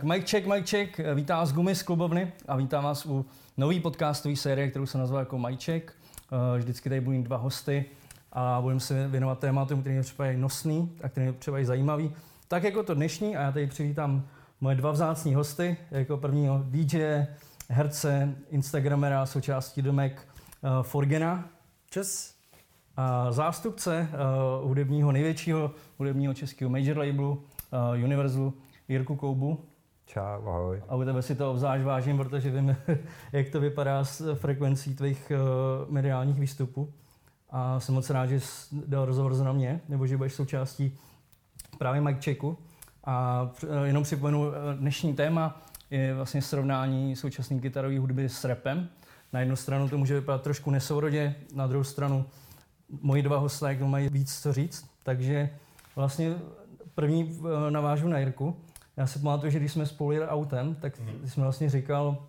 Tak Mike Check, Mike Check, vítá vás Gumy z klubovny a vítám vás u nový podcastové série, kterou se nazval jako Mike Check. Eh, vždycky tady budou dva hosty a budeme se věnovat tématům, který je třeba nosný a který je třeba i zajímavý. Tak jako to dnešní a já tady přivítám moje dva vzácní hosty, jako prvního DJ, herce, instagramera, součástí domek uh, Forgena. Čes. A zástupce uh, hudebního, největšího hudebního českého major labelu uh, Universalu Jirku Koubu. Čau, ahoj. A u tebe si to obzvlášť vážím, protože vím, jak to vypadá s frekvencí tvých uh, mediálních výstupů. A jsem moc rád, že jsi dal rozhovor za mě, nebo že budeš součástí právě Mike Checku. A jenom připomenu, dnešní téma je vlastně srovnání současné kytarové hudby s rapem. Na jednu stranu to může vypadat trošku nesourodě, na druhou stranu moji dva hosté mají víc co říct. Takže vlastně první navážu na Jirku. Já si pamatuju, že když jsme spolu jeli autem, tak mm-hmm. jsme vlastně říkal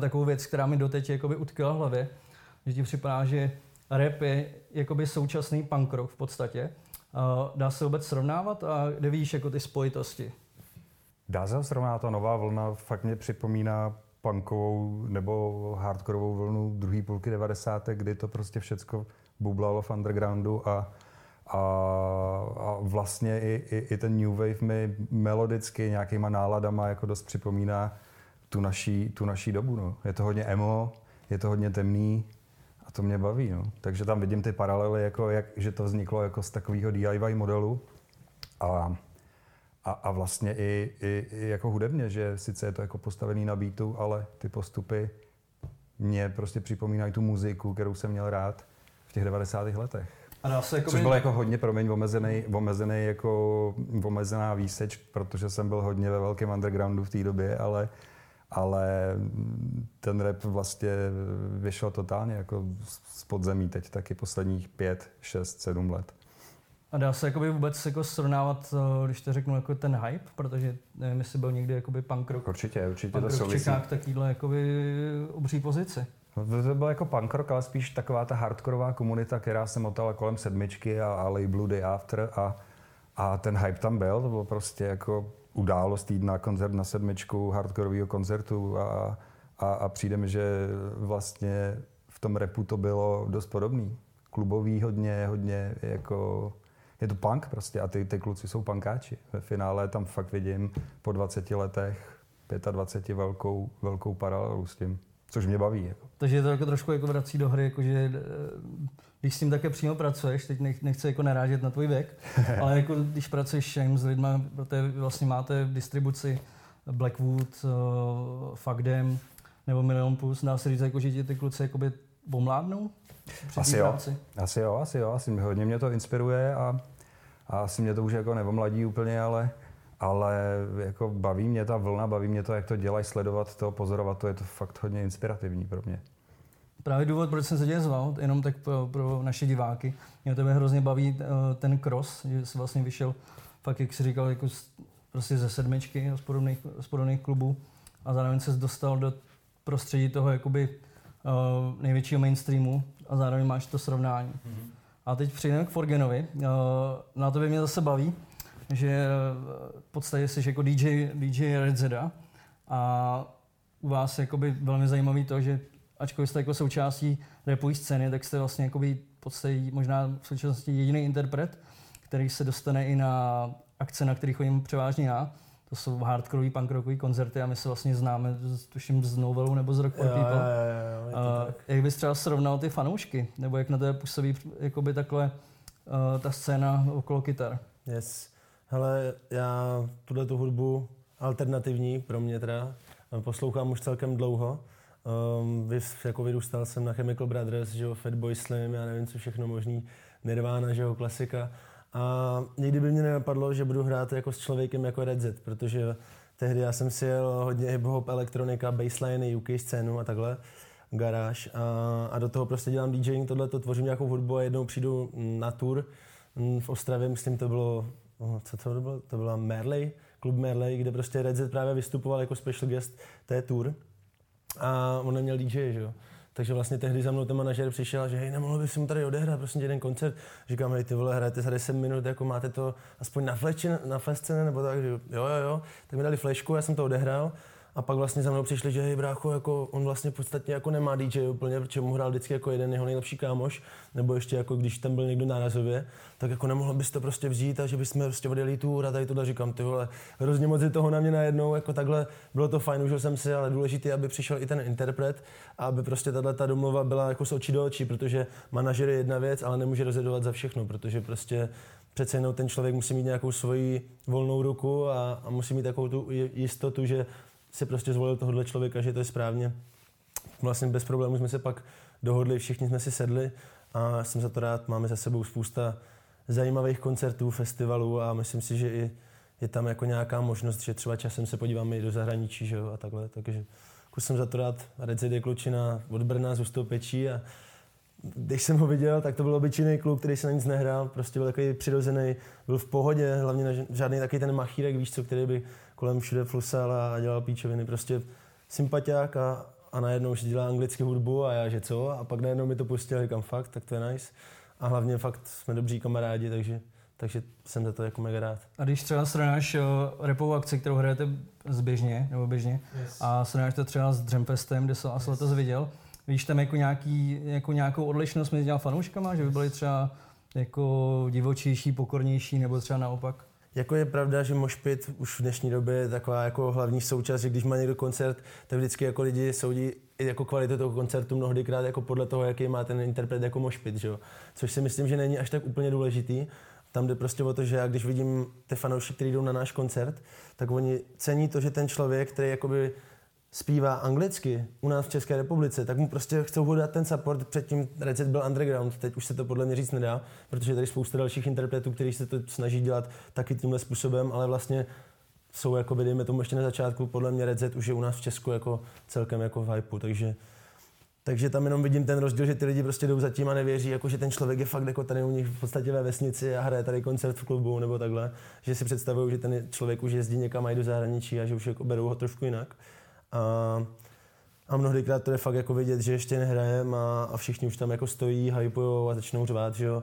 takovou věc, která mi doteď jakoby utkala v hlavě, že ti připadá, že rap je jakoby současný punk rock v podstatě. Dá se vůbec srovnávat a kde víš jako ty spojitosti? Dá se srovnávat, ta nová vlna fakt mě připomíná punkovou nebo hardkorovou vlnu druhé půlky 90. kdy to prostě všecko bublalo v undergroundu a, a, a vlastně i, i, i ten New Wave mi melodicky nějakýma náladama jako dost připomíná tu naší, tu naší dobu. No. Je to hodně emo, je to hodně temný a to mě baví. No. Takže tam vidím ty paralely, jako jak, že to vzniklo jako z takového DIY modelu a, a, a vlastně i, i, i jako hudebně, že sice je to jako postavený na beatu, ale ty postupy mě prostě připomínají tu muziku, kterou jsem měl rád v těch 90. letech. A dá se jako Což byl jako hodně, promiň, omezený, omezený jako omezená výseč, protože jsem byl hodně ve velkém undergroundu v té době, ale, ale ten rap vlastně vyšel totálně jako z podzemí teď taky posledních pět, šest, sedm let. A dá se jakoby vůbec jako srovnávat, eh, když to řeknu, jako ten hype, protože nevím, jestli byl někdy jakoby punk rock. Určitě, určitě punk to souvisí. v Čechách takovýhle jakoby obří pozici. To byl jako punk rock, ale spíš taková ta hardkorová komunita, která se motala kolem sedmičky a, a labelu Day After a, a ten hype tam byl, to bylo prostě jako událost týdna, koncert na sedmičku, hardkorového koncertu a, a, a přijde mi, že vlastně v tom repu to bylo dost podobný. Klubový hodně, hodně jako je to punk prostě a ty, ty kluci jsou punkáči. Ve finále tam fakt vidím po 20 letech 25 velkou, velkou paralelu s tím což mě baví. Jako. Takže to jako trošku jako vrací do hry, jako že eh, když s tím také přímo pracuješ, teď nechci jako narážet na tvůj věk, ale jako když pracuješ s lidmi, protože vlastně máte v distribuci Blackwood, uh, Fagdem nebo Milion Plus, dá se říct, jako, že ti ty kluci jakoby pomládnou? Asi jo, asi jo, asi jo, asi hodně mě to inspiruje a, a asi mě to už jako nevomladí úplně, ale ale jako baví mě ta vlna, baví mě to, jak to dělají, sledovat to, pozorovat to, je to fakt hodně inspirativní pro mě. Právě důvod, proč jsem se tě zval, jenom tak pro, pro naše diváky. Mě tebe hrozně baví uh, ten cross, že jsi vlastně vyšel, fakt jak jsi říkal, jako z, prostě ze sedmičky z podobných, z podobných klubů a zároveň se dostal do prostředí toho jakoby uh, největšího mainstreamu a zároveň máš to srovnání. Mm-hmm. A teď přejdeme k Forgenovi. Uh, na to by mě zase baví, že eh, v podstatě jsi jako DJ, DJ Red Zeda a u vás je jakoby velmi zajímavý to, že ačkoliv jste jako součástí repové scény, tak jste vlastně jakoby v podstatě možná v současnosti jediný interpret, který se dostane i na akce, na kterých chodím převážně já. To jsou hardcoreový, punk rockový koncerty a my se vlastně známe, tuším, z Novelou nebo z Rock for People. Jo, jo, jo, uh, jak bys třeba srovnal ty fanoušky? Nebo jak na to působí jakoby takhle uh, ta scéna okolo kytar? Yes. Hele, já tuhle tu hudbu alternativní pro mě teda poslouchám už celkem dlouho. Um, vys, jako vyrůstal jsem na Chemical Brothers, že jo, Fatboy Slim, já nevím, co všechno možný, Nirvana, že jo, klasika. A nikdy by mě nenapadlo, že budu hrát jako s člověkem jako Red Z, protože tehdy já jsem si jel hodně hip-hop, elektronika, bassline, UK scénu a takhle, garáž. A, a do toho prostě dělám DJing, tohle to tvořím nějakou hudbu a jednou přijdu na tour v Ostravě, myslím, to bylo co to bylo? To byla Merley, klub Merley, kde prostě Red Z právě vystupoval jako special guest té tour. A on neměl DJ, že jo. Takže vlastně tehdy za mnou ten manažer přišel, že hej, nemohl bys mu tady odehrát prostě jeden koncert. Říkám, hej, ty vole, hrajete za 10 minut, jako máte to aspoň na fleči, na flesce, nebo tak, že jo, jo, jo. Tak mi dali flešku, já jsem to odehrál a pak vlastně za mnou přišli, že hej brácho, jako on vlastně v podstatě jako nemá DJ úplně, protože mu hrál vždycky jako jeden jeho nejlepší kámoš, nebo ještě jako když tam byl někdo nárazově, tak jako nemohl bys to prostě vzít a že bychom prostě odjeli tu a tady tohle říkám, ty vole, hrozně moc je toho na mě najednou, jako takhle, bylo to fajn, užil jsem si, ale důležité, aby přišel i ten interpret a aby prostě tahle ta domluva byla jako z očí do očí, protože manažer je jedna věc, ale nemůže rozhodovat za všechno, protože prostě přece jenom ten člověk musí mít nějakou svoji volnou ruku a, a musí mít takovou tu jistotu, že si prostě zvolil tohohle člověka, že to je správně. Vlastně bez problémů jsme se pak dohodli, všichni jsme si sedli a jsem za to rád. Máme za sebou spousta zajímavých koncertů, festivalů a myslím si, že i je tam jako nějaká možnost, že třeba časem se podíváme i do zahraničí že jo, a takhle. Takže jako jsem za to rád. Redzid je klučina od Brna z Ústopečí a když jsem ho viděl, tak to byl obyčejný kluk, který se na nic nehrál, prostě byl takový přirozený, byl v pohodě, hlavně žádný takový ten machírek, víš co, který by kolem všude flusal a dělal píčoviny. Prostě sympatiák a, a najednou už dělá anglicky hudbu a já, že co? A pak najednou mi to pustil, říkám fakt, tak to je nice. A hlavně fakt jsme dobří kamarádi, takže, takže jsem za to jako mega rád. A když třeba srovnáš uh, repovou akci, kterou hrajete zběžně, nebo běžně, yes. a srovnáš to třeba s Dřempestem, kde jsem yes. letos viděl, víš tam jako, nějaký, jako nějakou odlišnost mezi těma fanouškama, že by byly třeba jako divočejší, pokornější, nebo třeba naopak? Jako je pravda, že mošpit už v dnešní době je taková jako hlavní součást, že když má někdo koncert, tak vždycky jako lidi soudí jako kvalitu toho koncertu mnohdykrát jako podle toho, jaký má ten interpret jako mošpit, že jo? Což si myslím, že není až tak úplně důležitý. Tam jde prostě o to, že já když vidím ty fanoušky, kteří jdou na náš koncert, tak oni cení to, že ten člověk, který jakoby zpívá anglicky u nás v České republice, tak mu prostě chcou ho dát ten support. Předtím recept byl underground, teď už se to podle mě říct nedá, protože tady spousta dalších interpretů, kteří se to snaží dělat taky tímhle způsobem, ale vlastně jsou, jako dejme tomu ještě na začátku, podle mě Red už je u nás v Česku jako celkem jako v hypeu, takže takže tam jenom vidím ten rozdíl, že ty lidi prostě jdou zatím a nevěří, jako že ten člověk je fakt jako tady u nich v podstatě ve vesnici a hraje tady koncert v klubu nebo takhle, že si představují, že ten člověk už jezdí někam a do zahraničí a že už jako berou ho trošku jinak. A, a mnohdykrát to je fakt jako vidět, že ještě nehrajem a, a všichni už tam jako stojí, hypujou a začnou řvát, že jo.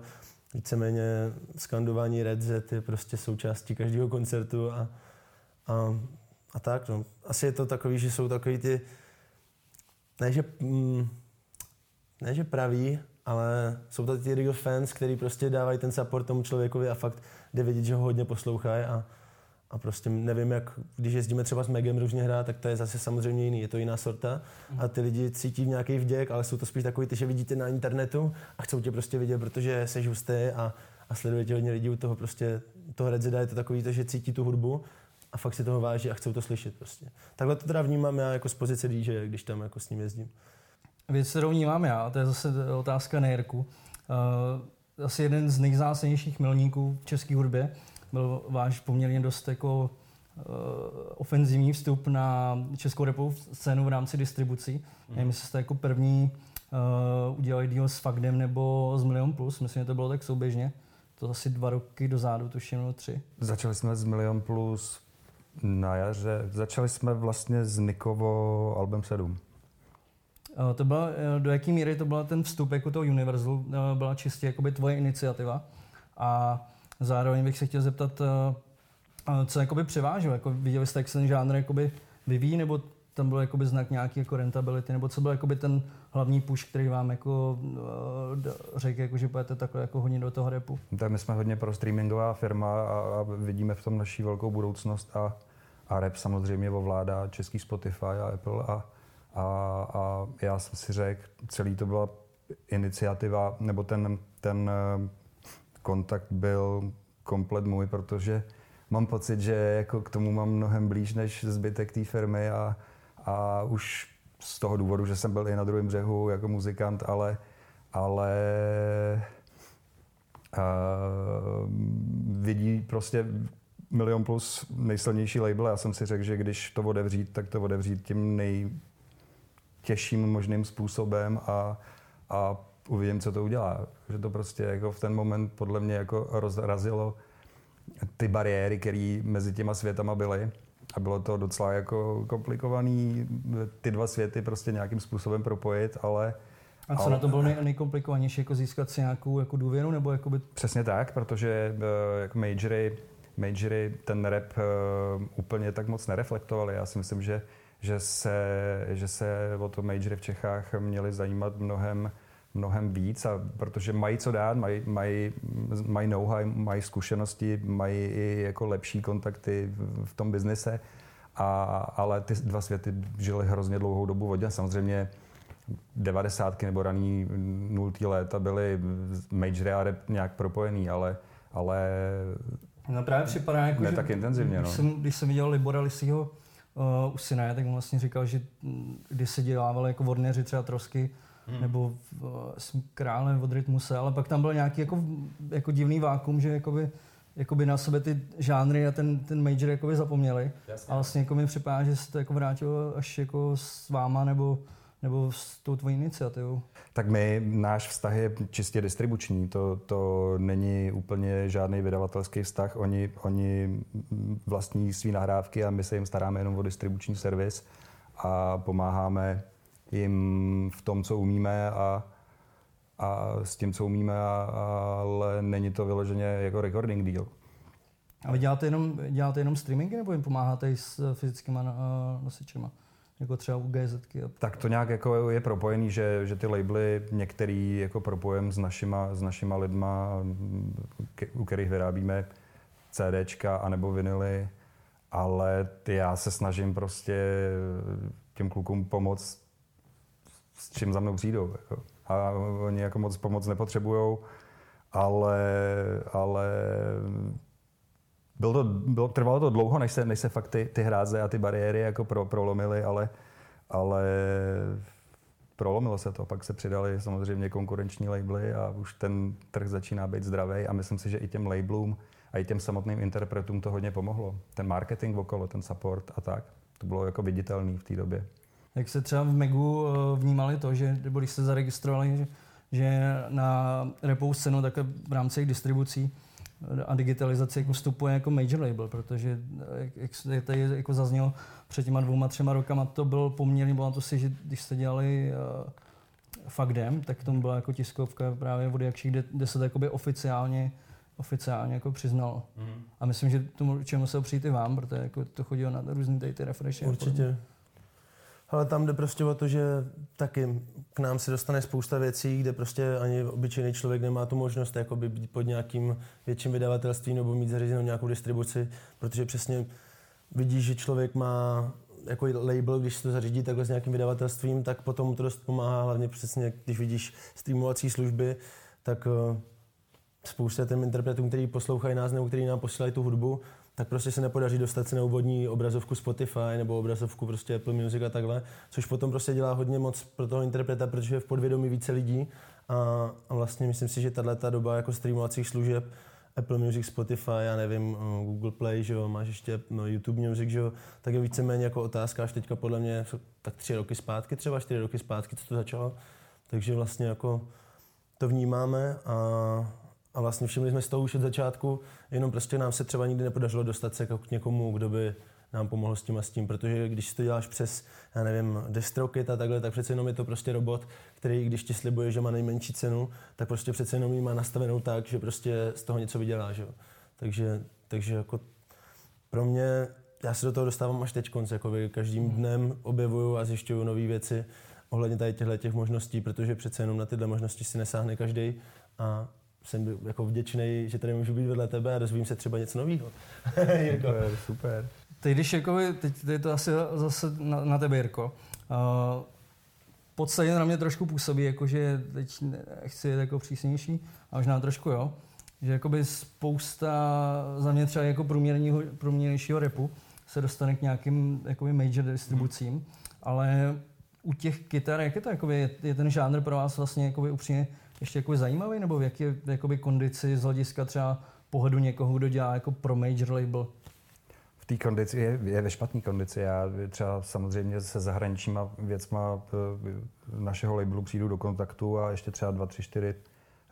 Víceméně skandování Red Z je prostě součástí každého koncertu a, a, a tak, no. Asi je to takový, že jsou takový ty, ne že, mm, ne že praví, ale jsou to ty real fans, který prostě dávají ten support tomu člověkovi a fakt jde vidět, že ho hodně poslouchají a, a prostě nevím, jak když jezdíme třeba s Megem různě hrát, tak to je zase samozřejmě jiný, je to jiná sorta. A ty lidi cítí nějaký vděk, ale jsou to spíš takový, ty, že vidíte na internetu a chcou tě prostě vidět, protože jsi hustý a, a sleduje tě hodně lidí u toho prostě, toho Redzeda je to takový, to, že cítí tu hudbu a fakt si toho váží a chcou to slyšet prostě. Takhle to teda vnímám já jako z pozice DJ, když tam jako s ním jezdím. Věc, kterou vnímám já, to je zase otázka na Jirku. Uh, asi jeden z nejzásadnějších milníků v české hudbě byl váš poměrně dost jako uh, ofenzivní vstup na českou repovou scénu v rámci distribucí. Mm. Nevím, jestli jste jako první uh, udělali deal s Fagdem nebo s Milion Plus. Myslím, že to bylo tak souběžně. To asi dva roky dozadu, tuším, no tři. Začali jsme s Milion Plus na jaře. Začali jsme vlastně s Nikovo album 7. Uh, to byla, do jaké míry to byl ten vstup jako toho Universal, byla čistě jakoby tvoje iniciativa a Zároveň bych se chtěl zeptat, eh, co jakoby převážilo? Jako viděli jste, jak se ten žánr jakoby vyvíjí, nebo tam byl jakoby znak nějaký jako rentability, nebo co byl jakoby ten hlavní push, který vám jako uh, řekl, jako, že budete takhle jako hodně do toho repu? Tak my jsme hodně pro streamingová firma a, a vidíme v tom naší velkou budoucnost a, a rap samozřejmě ovládá český Spotify a Apple a, a, a já jsem si řekl, celý to byla iniciativa, nebo ten, ten eh, kontakt byl komplet můj, protože mám pocit, že jako k tomu mám mnohem blíž než zbytek té firmy a, a už z toho důvodu, že jsem byl i na druhém břehu jako muzikant, ale, ale uh, vidí prostě Milion Plus nejsilnější label. Já jsem si řekl, že když to odevřít, tak to odevřít tím nejtěžším možným způsobem a, a uvidím, co to udělá. Že to prostě jako v ten moment podle mě jako rozrazilo ty bariéry, které mezi těma světama byly. a bylo to docela jako komplikovaný ty dva světy prostě nějakým způsobem propojit, ale a co ale... na to bylo nej, nejkomplikovanější, jako získat si nějakou jako důvěru? Nebo jakoby... Přesně tak, protože jako majory, majory ten rap uh, úplně tak moc nereflektovali. Já si myslím, že, že, se, že se o to majory v Čechách měli zajímat mnohem, mnohem víc, a protože mají co dát, mají, mají, mají know-how, mají zkušenosti, mají i jako lepší kontakty v, tom biznise, a, ale ty dva světy žily hrozně dlouhou dobu vodě. Samozřejmě devadesátky nebo raný nultý léta byly major a rap nějak propojený, ale, ale no právě připadá jako, ne že, tak intenzivně. Když, no. jsem, když jsem viděl Libora Lisího uh, u syna, tak on vlastně říkal, že mm, když se dělávali jako vodnéři třeba trosky, hmm. nebo uh, krále od rytmuse, ale pak tam byl nějaký jako, jako divný vákum, že jakoby, jakoby na sebe ty žánry a ten, ten major jakoby zapomněli. Jasně. A vlastně jako mi připadá, že se to jako vrátilo až jako s váma, nebo nebo s tou tvojí iniciativou? Tak my, náš vztah je čistě distribuční, to, to není úplně žádný vydavatelský vztah, oni, oni vlastní svý nahrávky a my se jim staráme jenom o distribuční servis a pomáháme jim v tom, co umíme a, a s tím, co umíme, a, ale není to vyloženě jako recording deal. A vy děláte jenom, děláte jenom streamingy nebo jim pomáháte i s fyzickými nosičema? jako třeba u GZ. Tak to nějak jako je propojený, že, že ty labely některý jako propojím s našima, s našima lidma, u kterých vyrábíme CDčka anebo vinily, ale ty já se snažím prostě těm klukům pomoct s čím za mnou přijdou. Jako. A oni jako moc pomoc nepotřebují, ale, ale bylo to, bylo, trvalo to dlouho, než se, než se fakt ty, ty hráze a ty bariéry jako pro, prolomily, ale, ale prolomilo se to. Pak se přidali samozřejmě konkurenční labely a už ten trh začíná být zdravý a myslím si, že i těm labelům a i těm samotným interpretům to hodně pomohlo. Ten marketing okolo, ten support a tak. To bylo jako viditelný v té době. Jak se třeba v Megu eh, vnímali to, že když se zaregistrovali, že, že na repovou scénu tak v rámci distribucí a digitalizaci jako vstupuje jako major label, protože jak, jak tady jako zaznělo před těma dvouma, třema rokama, to byl poměrně, bylo to si, že když jste dělali uh, Fakdem, tak tomu byla jako tiskovka právě od Jakších, kde, kde se to jakoby oficiálně oficiálně jako přiznalo. Mm. A myslím, že tomu čemu se přijít i vám, protože jako to chodilo na různý ty refreshy. Určitě. Ale tam jde prostě o to, že taky k nám se dostane spousta věcí, kde prostě ani obyčejný člověk nemá tu možnost jakoby být pod nějakým větším vydavatelstvím nebo mít zařízenou nějakou distribuci, protože přesně vidíš, že člověk má jako label, když se to zařídí takhle s nějakým vydavatelstvím, tak potom to dost pomáhá, hlavně přesně, když vidíš streamovací služby, tak uh, spousta těm interpretům, který poslouchají nás nebo který nám posílají tu hudbu, tak prostě se nepodaří dostat si na úvodní obrazovku Spotify nebo obrazovku prostě Apple Music a takhle, což potom prostě dělá hodně moc pro toho interpreta, protože je v podvědomí více lidí a, a vlastně myslím si, že tahle ta doba jako streamovacích služeb Apple Music, Spotify, já nevím, eh, Google Play, že jo, máš ještě no, YouTube Music, že jo, tak je víceméně jako otázka až teďka podle mě tak tři roky zpátky, třeba čtyři roky zpátky, co to začalo. Takže vlastně jako to vnímáme a, a vlastně všimli jsme z toho už od začátku, jenom prostě nám se třeba nikdy nepodařilo dostat se k někomu, kdo by nám pomohl s tím a s tím, protože když to děláš přes, já nevím, DestroKit a takhle, tak přece jenom je to prostě robot, který, když ti slibuje, že má nejmenší cenu, tak prostě přece jenom ji má nastavenou tak, že prostě z toho něco vydělá, že jo. Takže, takže jako pro mě, já se do toho dostávám až teď konce, jako každým dnem objevuju a zjišťuju nové věci ohledně tady těchto těch možností, protože přece jenom na tyhle možnosti si nesáhne každý a jsem jako vděčný, že tady můžu být vedle tebe a dozvím se třeba něco nového. super, super. Teď, když jako, teď, teď je to asi zase na, na tebe, Jirko. Uh, podstatě na mě trošku působí, jako že teď chci jít jako přísnější, a možná trošku jo, že jakoby spousta za mě třeba jako průměrního, průměrnějšího repu se dostane k nějakým jakoby major distribucím, hmm. ale u těch kytar, jak je to, jakoby, je, je ten žánr pro vás vlastně jakoby upřímně ještě jakoby zajímavý, nebo v jaké jakoby kondici z hlediska třeba pohledu někoho, kdo dělá jako pro major label? V té kondici je, je ve špatné kondici. Já třeba samozřejmě se zahraničníma věcma eh, našeho labelu přijdu do kontaktu a ještě třeba dva, tři, čtyři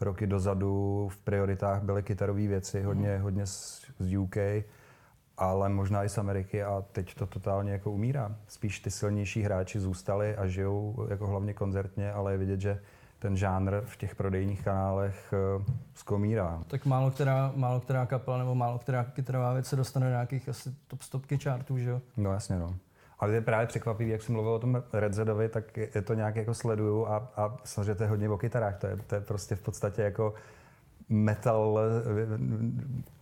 roky dozadu v prioritách byly kytarové věci, hodně, mm. hodně z, z UK ale možná i z Ameriky a teď to totálně jako umírá. Spíš ty silnější hráči zůstali a žijou jako hlavně koncertně, ale je vidět, že ten žánr v těch prodejních kanálech uh, zkomírá. Tak málo která, málo která kapela nebo málo která kytarová věc se dostane do nějakých asi top stopky chartů, že jo? No jasně, no. Ale je právě překvapivý, jak jsem mluvil o tom Red Zedovi, tak je to nějak jako sleduju a, a samozřejmě to je hodně o kytarách. To je, to je prostě v podstatě jako metal eh,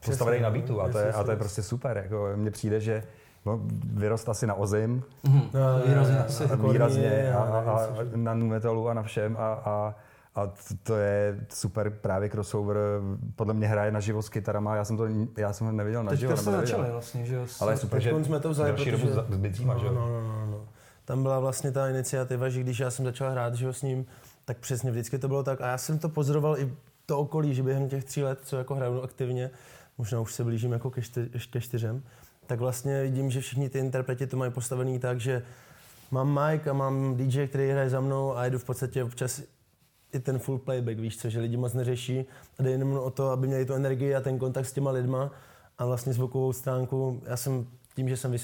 postavený na beatu a to je, a to je prostě super. Jako, mně přijde, že no, vyrost asi na ozim, mm-hmm. no, výrazně, asi. výrazně a, a, a, na nu metalu a na všem a, a a to je super právě crossover. Podle mě hraje na živo s kytarama. Já jsem to já jsem ho neviděl na živo. Teďka jste začali vlastně, že jo? Ale super, že jsme to vzali, protože... dobu s bicíma, no, že jo? No, no, no, no. Tam byla vlastně ta iniciativa, že když já jsem začal hrát že jo, s ním, tak přesně vždycky to bylo tak. A já jsem to pozoroval i to okolí, že během těch tří let, co jako hraju aktivně, možná už se blížím jako ke, čty, ke čtyřem, tak vlastně vidím, že všichni ty interpreti to mají postavený tak, že mám mic a mám DJ, který hraje za mnou a jedu v podstatě občas i ten full playback, víš co, že lidi moc neřeší. A jde jenom o to, aby měli tu energii a ten kontakt s těma lidma. A vlastně zvukovou stránku, já jsem tím, že jsem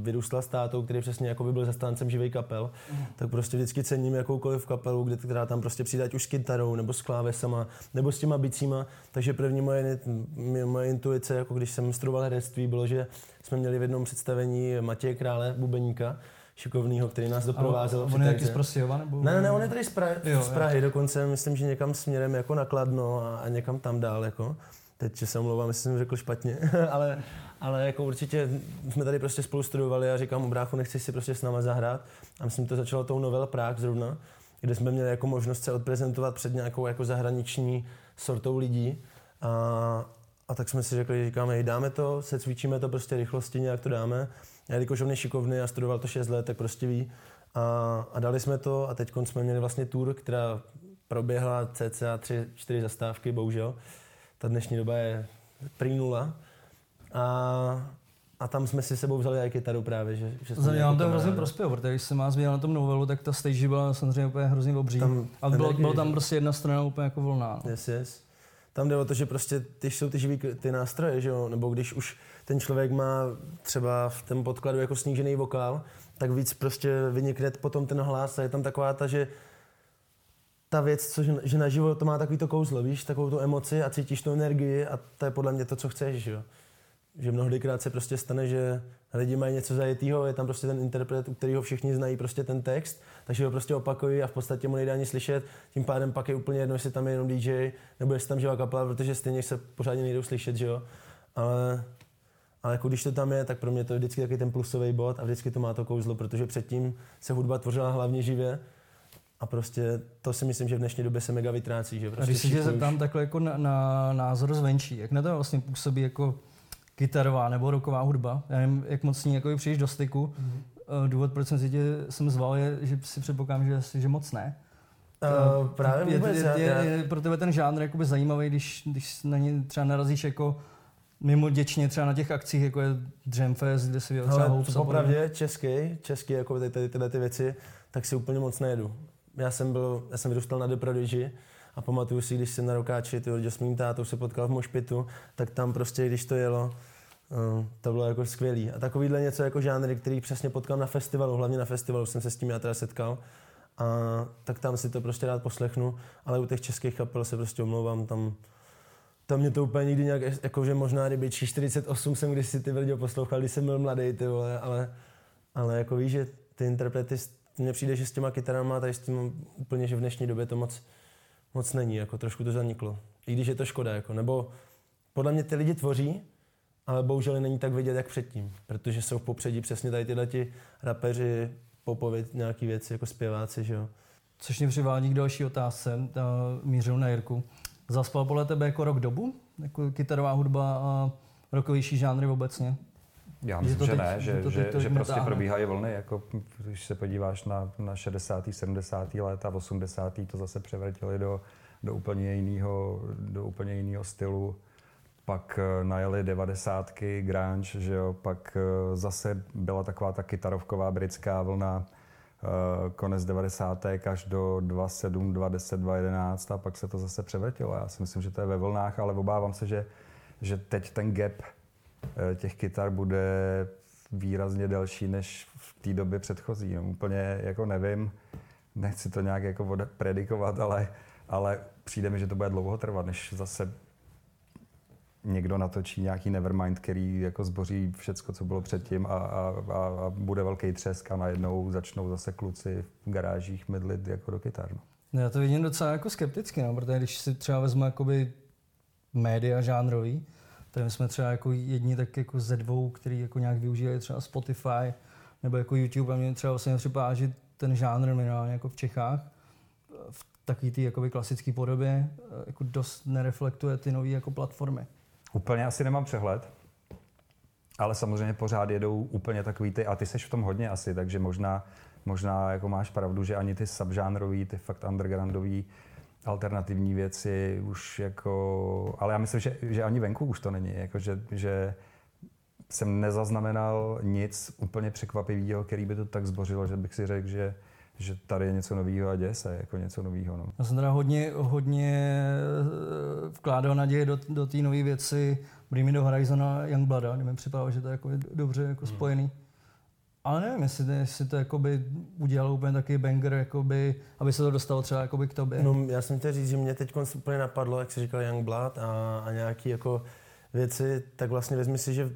vyrůstal s tátou, který přesně jako by byl zastáncem živej kapel, mm. tak prostě vždycky cením jakoukoliv kapelu, kde, která tam prostě přijde ať už s kytarou, nebo s klávesama, nebo s těma bicíma. Takže první moje, moje intuice, jako když jsem studoval herectví, bylo, že jsme měli v jednom představení Matěje Krále, bubeníka, šikovného, který nás doprovázel. On je taky z Prostějova? Nebo... Ne, ne, ne, on je tady z Prahy, jo, z Prahy dokonce, myslím, že někam směrem jako nakladno a, a někam tam dál. Jako. Teď se omlouvám, jestli jsem řekl špatně, ale, ale jako určitě jsme tady prostě spolu studovali a říkám, bráchu, nechci si prostě s náma zahrát. A myslím, to začalo tou novel Prague zrovna, kde jsme měli jako možnost se odprezentovat před nějakou jako zahraniční sortou lidí. A, a tak jsme si řekli, říkáme, hej, dáme to, se cvičíme to prostě rychlosti, nějak to dáme. Já, jelikož on je šikovný a studoval to 6 let, tak prostě ví. A, a dali jsme to a teď jsme měli vlastně tour, která proběhla cca 3-4 zastávky, bohužel. Ta dnešní doba je prý nula. A, a tam jsme si sebou vzali i kytaru právě. Že, že Za mě vám to hrozně prospělo, protože když se má změnit na tom novelu, tak ta stage byla samozřejmě úplně hrozně obří. Tam ale bylo, bylo tam prostě jedna strana úplně jako volná. No. Yes, yes. Tam jde o to, že prostě ty jsou ty živý ty nástroje, že jo? nebo když už ten člověk má třeba v tom podkladu jako snížený vokál, tak víc prostě vynikne potom ten hlas a je tam taková ta, že ta věc, co, že naživo to má takový to kouzlo, víš, takovou tu emoci a cítíš tu energii a to je podle mě to, co chceš, že jo. Že mnohdykrát se prostě stane, že lidi mají něco zajetýho, je tam prostě ten interpret, u kterého všichni znají prostě ten text, takže ho prostě opakují a v podstatě mu nejde ani slyšet, tím pádem pak je úplně jedno, jestli tam je jenom DJ nebo jestli tam živá kapela, protože stejně se pořádně nejdou slyšet, že jo. Ale, ale jako když to tam je, tak pro mě to je vždycky taky ten plusový bod a vždycky to má to kouzlo, protože předtím se hudba tvořila hlavně živě a prostě to si myslím, že v dnešní době se mega vytrácí. Že prostě a když se tě zeptám takhle jako na, na, názor zvenčí, jak na to vlastně působí jako kytarová nebo roková hudba? Já nevím, jak moc s ní jako přijdeš do styku. Mm-hmm. Důvod, proč jsem si tě jsem zval, je, že si předpokládám, že, že moc ne. Uh, právě vůbec. Je, je, je, je pro tebe ten žánr jakoby zajímavý, když, když na ně třeba narazíš jako mimo děčně třeba na těch akcích, jako je Jamfest, kde si třeba Hopes. Popravdě český, český, jako ty, ty, tyhle ty věci, tak si úplně moc nejedu já jsem byl, já jsem vyrůstal na The Prodigy a pamatuju si, když jsem na rokáči ty s mým tátou se potkal v Mošpitu, tak tam prostě, když to jelo, uh, to bylo jako skvělý. A takovýhle něco jako žánry, který přesně potkal na festivalu, hlavně na festivalu jsem se s tím já teda setkal, a tak tam si to prostě rád poslechnu, ale u těch českých kapel se prostě omlouvám, tam, tam mě to úplně nikdy nějak, jakože možná kdyby 48 jsem když si ty brďo poslouchal, když jsem byl mladý, ty vole, ale, ale jako víš, že ty interprety mně přijde, že s těma kytarama, tady s tím úplně, že v dnešní době to moc, moc není, jako trošku to zaniklo. I když je to škoda, jako, nebo podle mě ty lidi tvoří, ale bohužel není tak vidět, jak předtím, protože jsou v popředí přesně tady tyhle ti rapeři, popověd, nějaký věci, jako zpěváci, že jo. Což mě přivádí k další otázce, mířil na Jirku. Zaspal podle tebe jako rok dobu? Jako kytarová hudba a rokovější žánry obecně? Já myslím, že, že ne, že, že, že, že prostě probíhají vlny, jako když se podíváš na, na 60. 70. let a 80. to zase převrtili do, do úplně jiného do úplně jiného stylu. Pak eh, najeli devadesátky, grunge, že jo, pak eh, zase byla taková ta kytarovková britská vlna, eh, konec 90. až do 27, 20, 2011 a pak se to zase převrtilo. Já si myslím, že to je ve vlnách, ale obávám se, že, že teď ten gap těch kytar bude výrazně delší než v té době předchozí. No, úplně jako nevím, nechci to nějak jako predikovat, ale, ale přijde mi, že to bude dlouho trvat, než zase někdo natočí nějaký Nevermind, který jako zboří všecko, co bylo předtím a, a, a, a bude velký třesk a najednou začnou zase kluci v garážích mydlit jako do kytar. No. no já to vidím docela jako skepticky, no, protože když si třeba vezmu jakoby média žánrový, tak jsme třeba jako jedni tak jako ze dvou, který jako nějak využívají třeba Spotify nebo jako YouTube a mě třeba vlastně připadá, že ten žánr minimálně jako v Čechách v takové té jakoby klasické podobě jako dost nereflektuje ty nové jako platformy. Úplně asi nemám přehled, ale samozřejmě pořád jedou úplně takový ty, a ty seš v tom hodně asi, takže možná, možná jako máš pravdu, že ani ty subžánrový, ty fakt undergroundový alternativní věci už jako, ale já myslím, že, že ani venku už to není, jako že, že jsem nezaznamenal nic úplně překvapivého, který by to tak zbořilo, že bych si řekl, že, že tady je něco nového a děje se jako něco nového. No. Já jsem teda hodně, hodně eh, vkládal naděje do, do té nové věci Bring Me do Horizona Youngblooda, kdy mi připadalo, že to je jako dobře jako hmm. Ale nevím, jestli, jestli to jakoby udělalo úplně takový banger, jakoby, aby se to dostalo třeba jakoby k tobě. No, já jsem chtěl říct, že mě teď úplně napadlo, jak jsi říkal Youngblood a, a nějaký jako věci, tak vlastně vezmi si, že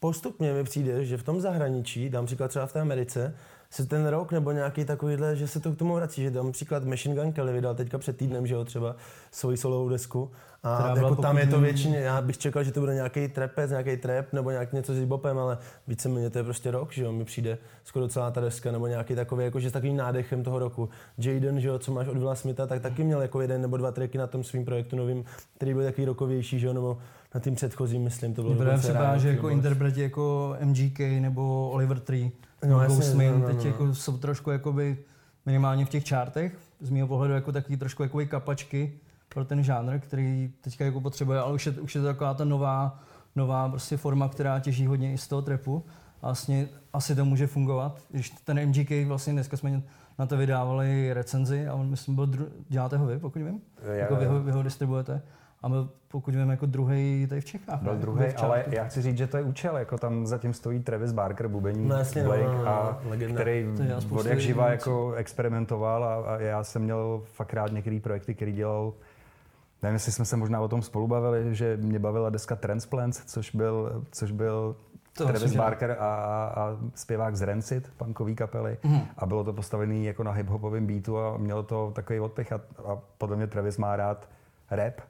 postupně mi přijde, že v tom zahraničí, dám příklad třeba v té Americe, se ten rok nebo nějaký takovýhle, že se to k tomu vrací, že dám příklad Machine Gun Kelly vydal teďka před týdnem, že jo, třeba svoji solovou desku. A jako tam je to většině, já bych čekal, že to bude nějaký trapec, nějaký trap nebo nějak něco s bopem, ale víceméně to je prostě rok, že jo, mi přijde skoro celá ta deska nebo nějaký takový, jako že s takovým nádechem toho roku. Jaden, že jo, co máš od Willa Smitha, tak taky měl jako jeden nebo dva tracky na tom svým projektu novým, který byl takový rokovější, že jo, nebo na tím předchozím, myslím, to bylo Dobré třeba, že jako interpreti jako MGK nebo Oliver Tree, no, jasně, no, no, no, teď jako jsou trošku jakoby minimálně v těch čártech, z mého pohledu jako takový trošku jakoby kapačky pro ten žánr, který teďka jako potřebuje, ale už je, už je to taková ta nová, nová prostě forma, která těží hodně i z toho trepu. A vlastně asi to může fungovat. Když ten MGK vlastně dneska jsme na to vydávali recenzi a on myslím byl, dru- děláte ho vy, pokud vím? Já, jako vy ho, vy ho distribuujete a byl, pokud vím, jako druhý tady v Čechách. Byl druhý, ale já chci říct, že to je účel, jako tam zatím stojí Travis Barker, bubení, no, jasně, Blake, no, no, no, a který od jak živa jako experimentoval a, a, já jsem měl fakt rád některé projekty, který dělal Nevím, jestli jsme se možná o tom spolu bavili, že mě bavila deska Transplants, což byl, což byl to Travis Barker a, a zpěvák z Rancid, punkový kapely. Mm. A bylo to postavené jako na hip-hopovém beatu a mělo to takový odpich. A, a podle mě Travis má rád rap.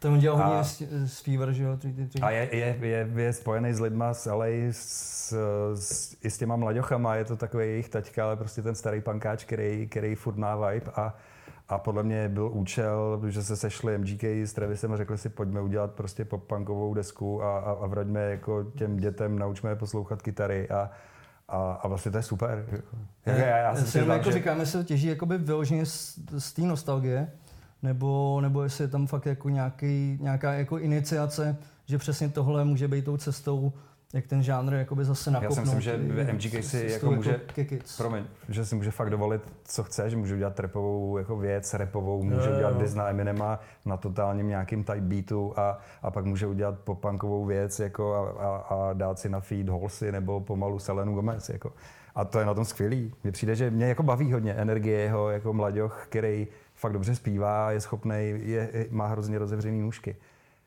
To on dělal hodně s Fever, že jo? A je, je, je, je spojený s lidma z LA, s, s, i s těma mladěchama, je to takový jejich taťka, ale prostě ten starý pankáč, který, který furt má vibe a, a podle mě byl účel, že se sešli MGK s Travisem a řekli si, pojďme udělat prostě pop-punkovou desku a, a, a vraťme jako těm dětem, naučme je poslouchat kytary a, a, a vlastně to je super. Já, já, já, já si jako že... říkám, jestli to těží jakoby vyloženě z, z té nostalgie, nebo, nebo jestli je tam fakt jako nějaký, nějaká jako iniciace, že přesně tohle může být tou cestou, jak ten žánr jakoby zase nakopnout. Já si myslím, že MGK si jako, jako může, promiň, že si může fakt dovolit, co chce, že může udělat repovou jako věc, repovou, může jo, udělat Disney Eminema na totálním nějakým type beatu a, a pak může udělat popunkovou věc jako a, a, a, dát si na feed Holsey nebo pomalu Selenu Gomez. Jako. A to je na tom skvělý. Mně přijde, že mě jako baví hodně energie jeho jako mladěch, který fakt dobře zpívá, je schopný, je, má hrozně rozevřený nůžky.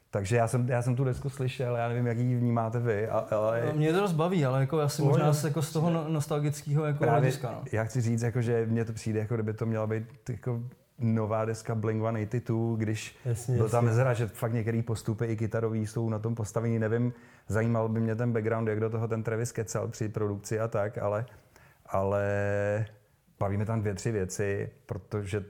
Takže já jsem, já jsem tu desku slyšel, já nevím, jak ji vnímáte vy, ale... No, mě to dost baví, ale jako asi možná z, jako z toho no, nostalgického jako Právě, hlediska. No. Já chci říct, jako, že mně to přijde, jako kdyby to měla být jako nová deska Blink-182, když jasně, byl tam mezera, že fakt některé postupy i kytarový jsou na tom postavení. Nevím, zajímal by mě ten background, jak do toho ten Travis kecel při produkci a tak, ale, ale bavíme tam dvě, tři věci, protože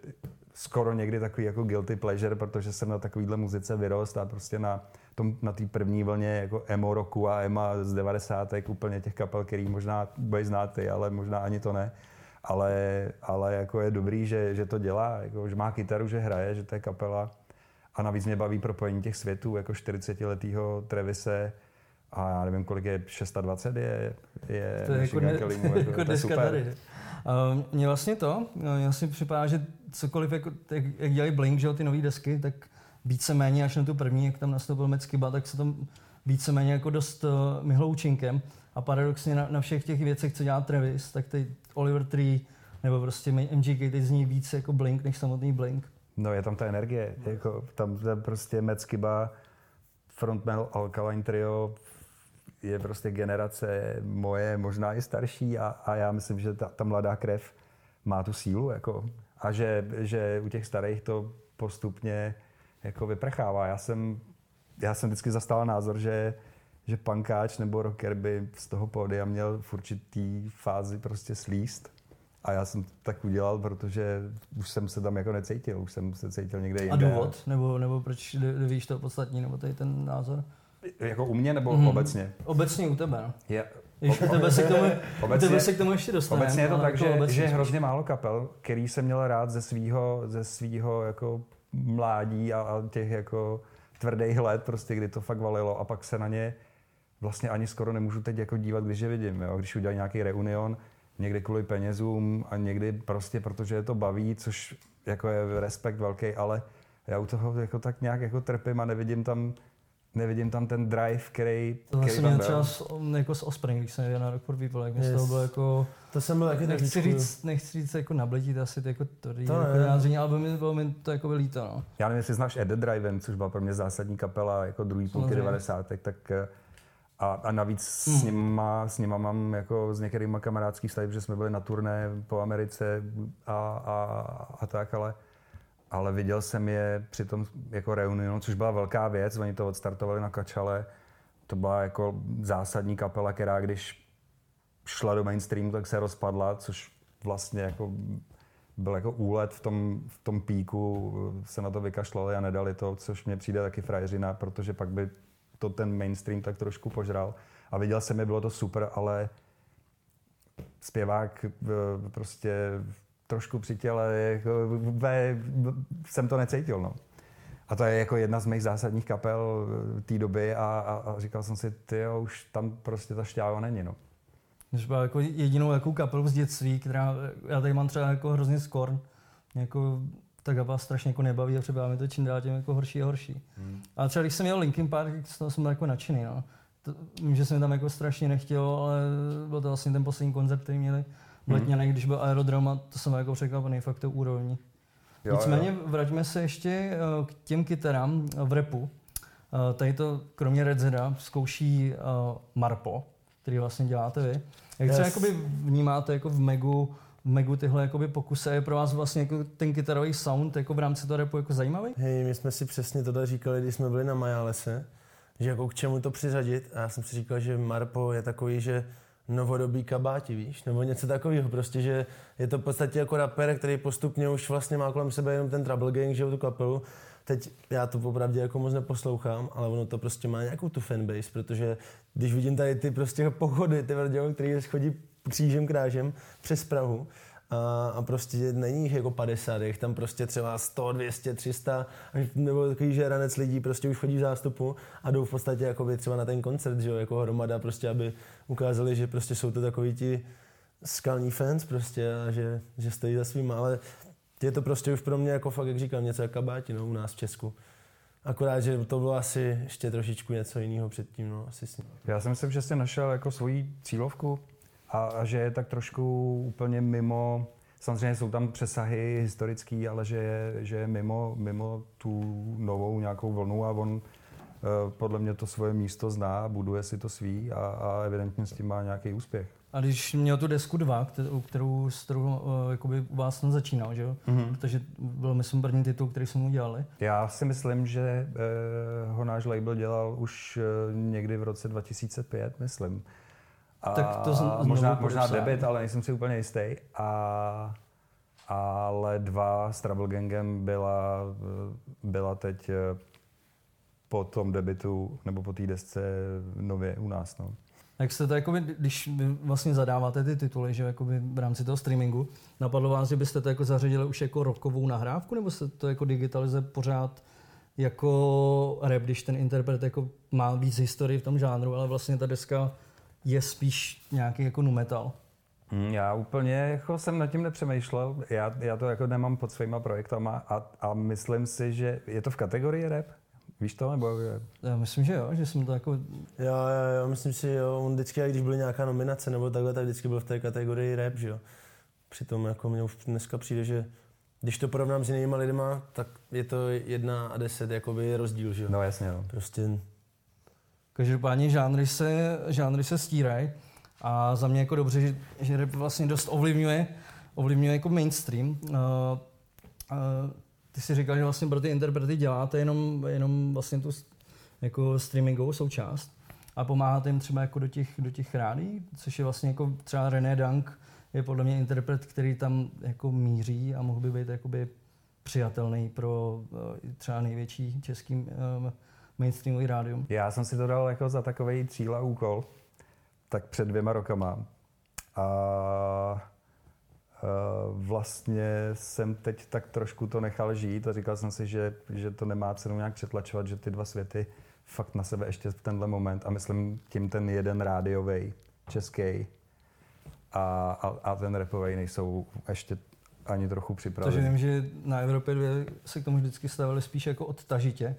skoro někdy takový jako guilty pleasure, protože jsem na takovýhle muzice vyrost a prostě na tom, na té první vlně jako emo roku a ema z 90. úplně těch kapel, který možná budeš znát ty, ale možná ani to ne. Ale, ale jako je dobrý, že, že to dělá, jako, že má kytaru, že hraje, že to je kapela. A navíc mě baví propojení těch světů, jako 40-letýho Trevise, a já nevím, kolik je, 620 je, je to je jako, ne, Kalimu, jako, jako to je super. Tady. Mně vlastně to, já si připadá, že cokoliv, jako, jak, jak dělají Blink, že ty nové desky, tak víceméně až na tu první, jak tam nastoupil Skiba, tak se tam víceméně jako dost uh, myhloučinkem. A paradoxně na, na všech těch věcech, co dělá Travis, tak teď Oliver Tree nebo prostě MGK teď zní víc jako Blink než samotný Blink. No je tam ta energie, jako tam prostě Mec Kiba, frontman Alkaline Trio, je prostě generace moje, možná i starší a, a já myslím, že ta, ta mladá krev má tu sílu jako, a že, že u těch starých to postupně jako vyprchává. Já jsem, já jsem vždycky zastal názor, že, že pankáč nebo rocker by z toho pódia měl v určitý fázi prostě slíst. A já jsem tak udělal, protože už jsem se tam jako necítil, už jsem se cítil někde jinde. A důvod? Nebo, nebo proč víš to podstatní, nebo tady ten názor? Jako u mě nebo mm. obecně? Obecně u tebe. No. Je, Když u tebe se k tomu, obecně, tebe se k tomu ještě dostaneme. Obecně je to tak, že, že je hrozně málo kapel, který jsem měl rád ze svého ze svýho jako mládí a, a těch jako tvrdých let, prostě, kdy to fakt valilo a pak se na ně vlastně ani skoro nemůžu teď jako dívat, když je vidím. Jo? Když udělají nějaký reunion, někdy kvůli penězům a někdy prostě protože je to baví, což jako je respekt velký, ale já u toho jako tak nějak jako trpím a nevidím tam nevidím tam ten drive, který, to který tam byl. třeba s, jako s Osprey, když jsem jel na Rock for People, jak yes. to bylo jako... To jsem byl taky nechci říct, nechci říct jako nabletit asi jako to, to jako vyjádření, ale mi, bylo mi to jako líto, no. Já nevím, jestli znáš Ed Driven, což byla pro mě zásadní kapela jako druhý půlky 90. tak eh, a, a navíc hmm. s, nima, s nima mám jako s některými kamarádský vztahy, že jsme byli na turné po Americe a, a, a tak, ale ale viděl jsem je při tom jako reunionu, což byla velká věc, oni to odstartovali na Kačale, to byla jako zásadní kapela, která když šla do mainstreamu, tak se rozpadla, což vlastně jako byl jako úlet v tom, v tom píku, se na to vykašlali a nedali to, což mě přijde taky frajeřina, protože pak by to ten mainstream tak trošku požral. A viděl jsem je, bylo to super, ale zpěvák eh, prostě trošku při těle, jako, jsem to necítil. No. A to je jako jedna z mých zásadních kapel eh, té doby a, a, a říkal jsem si, ty už tam prostě ta šťáva není. No. Když byla jako jedinou jakou kapelu z dětství, která, já tady mám třeba jako hrozně skorn, jako ta kapela strašně jako nebaví a třeba mi to čím dál tím jako horší a horší. Hmm. A třeba když jsem měl Linkin Park, to jsem byl jako nadšený, no. To, vím, že jsem tam jako strašně nechtěl, ale byl to vlastně ten poslední koncert, který měli v Letňanech, když byl aerodrom a to jsem jako překvapený fakt to úrovní. Jo, Nicméně jo. vraťme se ještě eh, k těm kytarám v repu. Eh, tady to kromě Red Zeda zkouší Marpo, který vlastně děláte vy. Jak yes. třeba jakoby vnímáte jako v Megu, v Megu tyhle jakoby pokusy? Je pro vás vlastně jako ten kytarový sound jako v rámci toho repu jako zajímavý? Hej, my jsme si přesně tohle říkali, když jsme byli na Majálese, že jako k čemu to přiřadit. A já jsem si říkal, že Marpo je takový, že novodobí kabáti, víš, nebo něco takového, prostě, že je to v podstatě jako rapper, který postupně už vlastně má kolem sebe jenom ten Trouble Gang, že tu kapelu. Teď já to opravdu jako moc neposlouchám, ale ono to prostě má nějakou tu fanbase, protože když vidím tady ty prostě pochody, ty vrdělo, který chodí křížem krážem přes Prahu, a, a prostě není jich jako 50, jich tam prostě třeba 100, 200, 300, nebo takový žeranec lidí prostě už chodí v zástupu a jdou v podstatě jako třeba na ten koncert, že jo, jako hromada prostě, aby ukázali, že prostě jsou to takový ti skalní fans prostě a že, že stojí za svým, ale je to prostě už pro mě jako fakt, jak říkám, něco jak kabáti, no, u nás v Česku. Akorát, že to bylo asi ještě trošičku něco jiného předtím, no, asi s ním. Já si myslím, že jsi našel jako svoji cílovku a, a že je tak trošku úplně mimo, samozřejmě jsou tam přesahy historický, ale že je, že je mimo, mimo tu novou nějakou vlnu a on eh, podle mě to svoje místo zná, buduje si to svý a, a evidentně s tím má nějaký úspěch. A když měl tu desku 2, kterou, kterou, kterou uh, jakoby u vás tam začínal, že jo? Mm-hmm. Protože byl, myslím, první titul, který jsme mu dělali. Já si myslím, že uh, ho náš label dělal už uh, někdy v roce 2005, myslím. A tak to z, možná, možná debit, ale nejsem si úplně jistý. A, ale dva s Trouble Gangem byla, byla teď eh, po tom debitu nebo po té desce nově u nás. No. Jak jste to, jakoby, když vy vlastně zadáváte ty tituly, že jakoby v rámci toho streamingu, napadlo vás, že byste to jako zařadili už jako rokovou nahrávku, nebo se to jako digitalizuje pořád jako rap, když ten interpret jako má víc historii v tom žánru, ale vlastně ta deska je spíš nějaký jako nu metal. Hmm, já úplně jako jsem nad tím nepřemýšlel. Já, já to jako nemám pod svýma projektama a, a myslím si, že je to v kategorii rap. Víš to, nebo je... Já myslím, že jo, že jsem to jako... Jo, jo, jo, myslím si, že jo, on vždycky, když byla nějaká nominace nebo takhle, tak vždycky byl v té kategorii rap, že jo. Přitom jako mě už dneska přijde, že když to porovnám s jinýma lidma, tak je to jedna a deset jakoby rozdíl, že jo. No jasně, no. Prostě Každopádně žánry se, žánry se stírají a za mě jako dobře, že, že rap vlastně dost ovlivňuje, ovlivňuje jako mainstream. Uh, uh, ty si říkal, že vlastně pro ty interprety děláte jenom, jenom vlastně tu jako streamingovou součást a pomáháte jim třeba jako do těch, do těch rádí, což je vlastně jako třeba René Dank je podle mě interpret, který tam jako míří a mohl by být jakoby přijatelný pro uh, třeba největší český um, mainstreamový rádium. Já jsem si to dal jako za takový cíl a úkol, tak před dvěma rokama. A e, vlastně jsem teď tak trošku to nechal žít a říkal jsem si, že, že to nemá cenu nějak přetlačovat, že ty dva světy fakt na sebe ještě v tenhle moment a myslím tím ten jeden rádiový, český a, a, a ten repový nejsou ještě ani trochu připraveni. vím, že na Evropě 2 se k tomu vždycky stavili spíš jako odtažitě,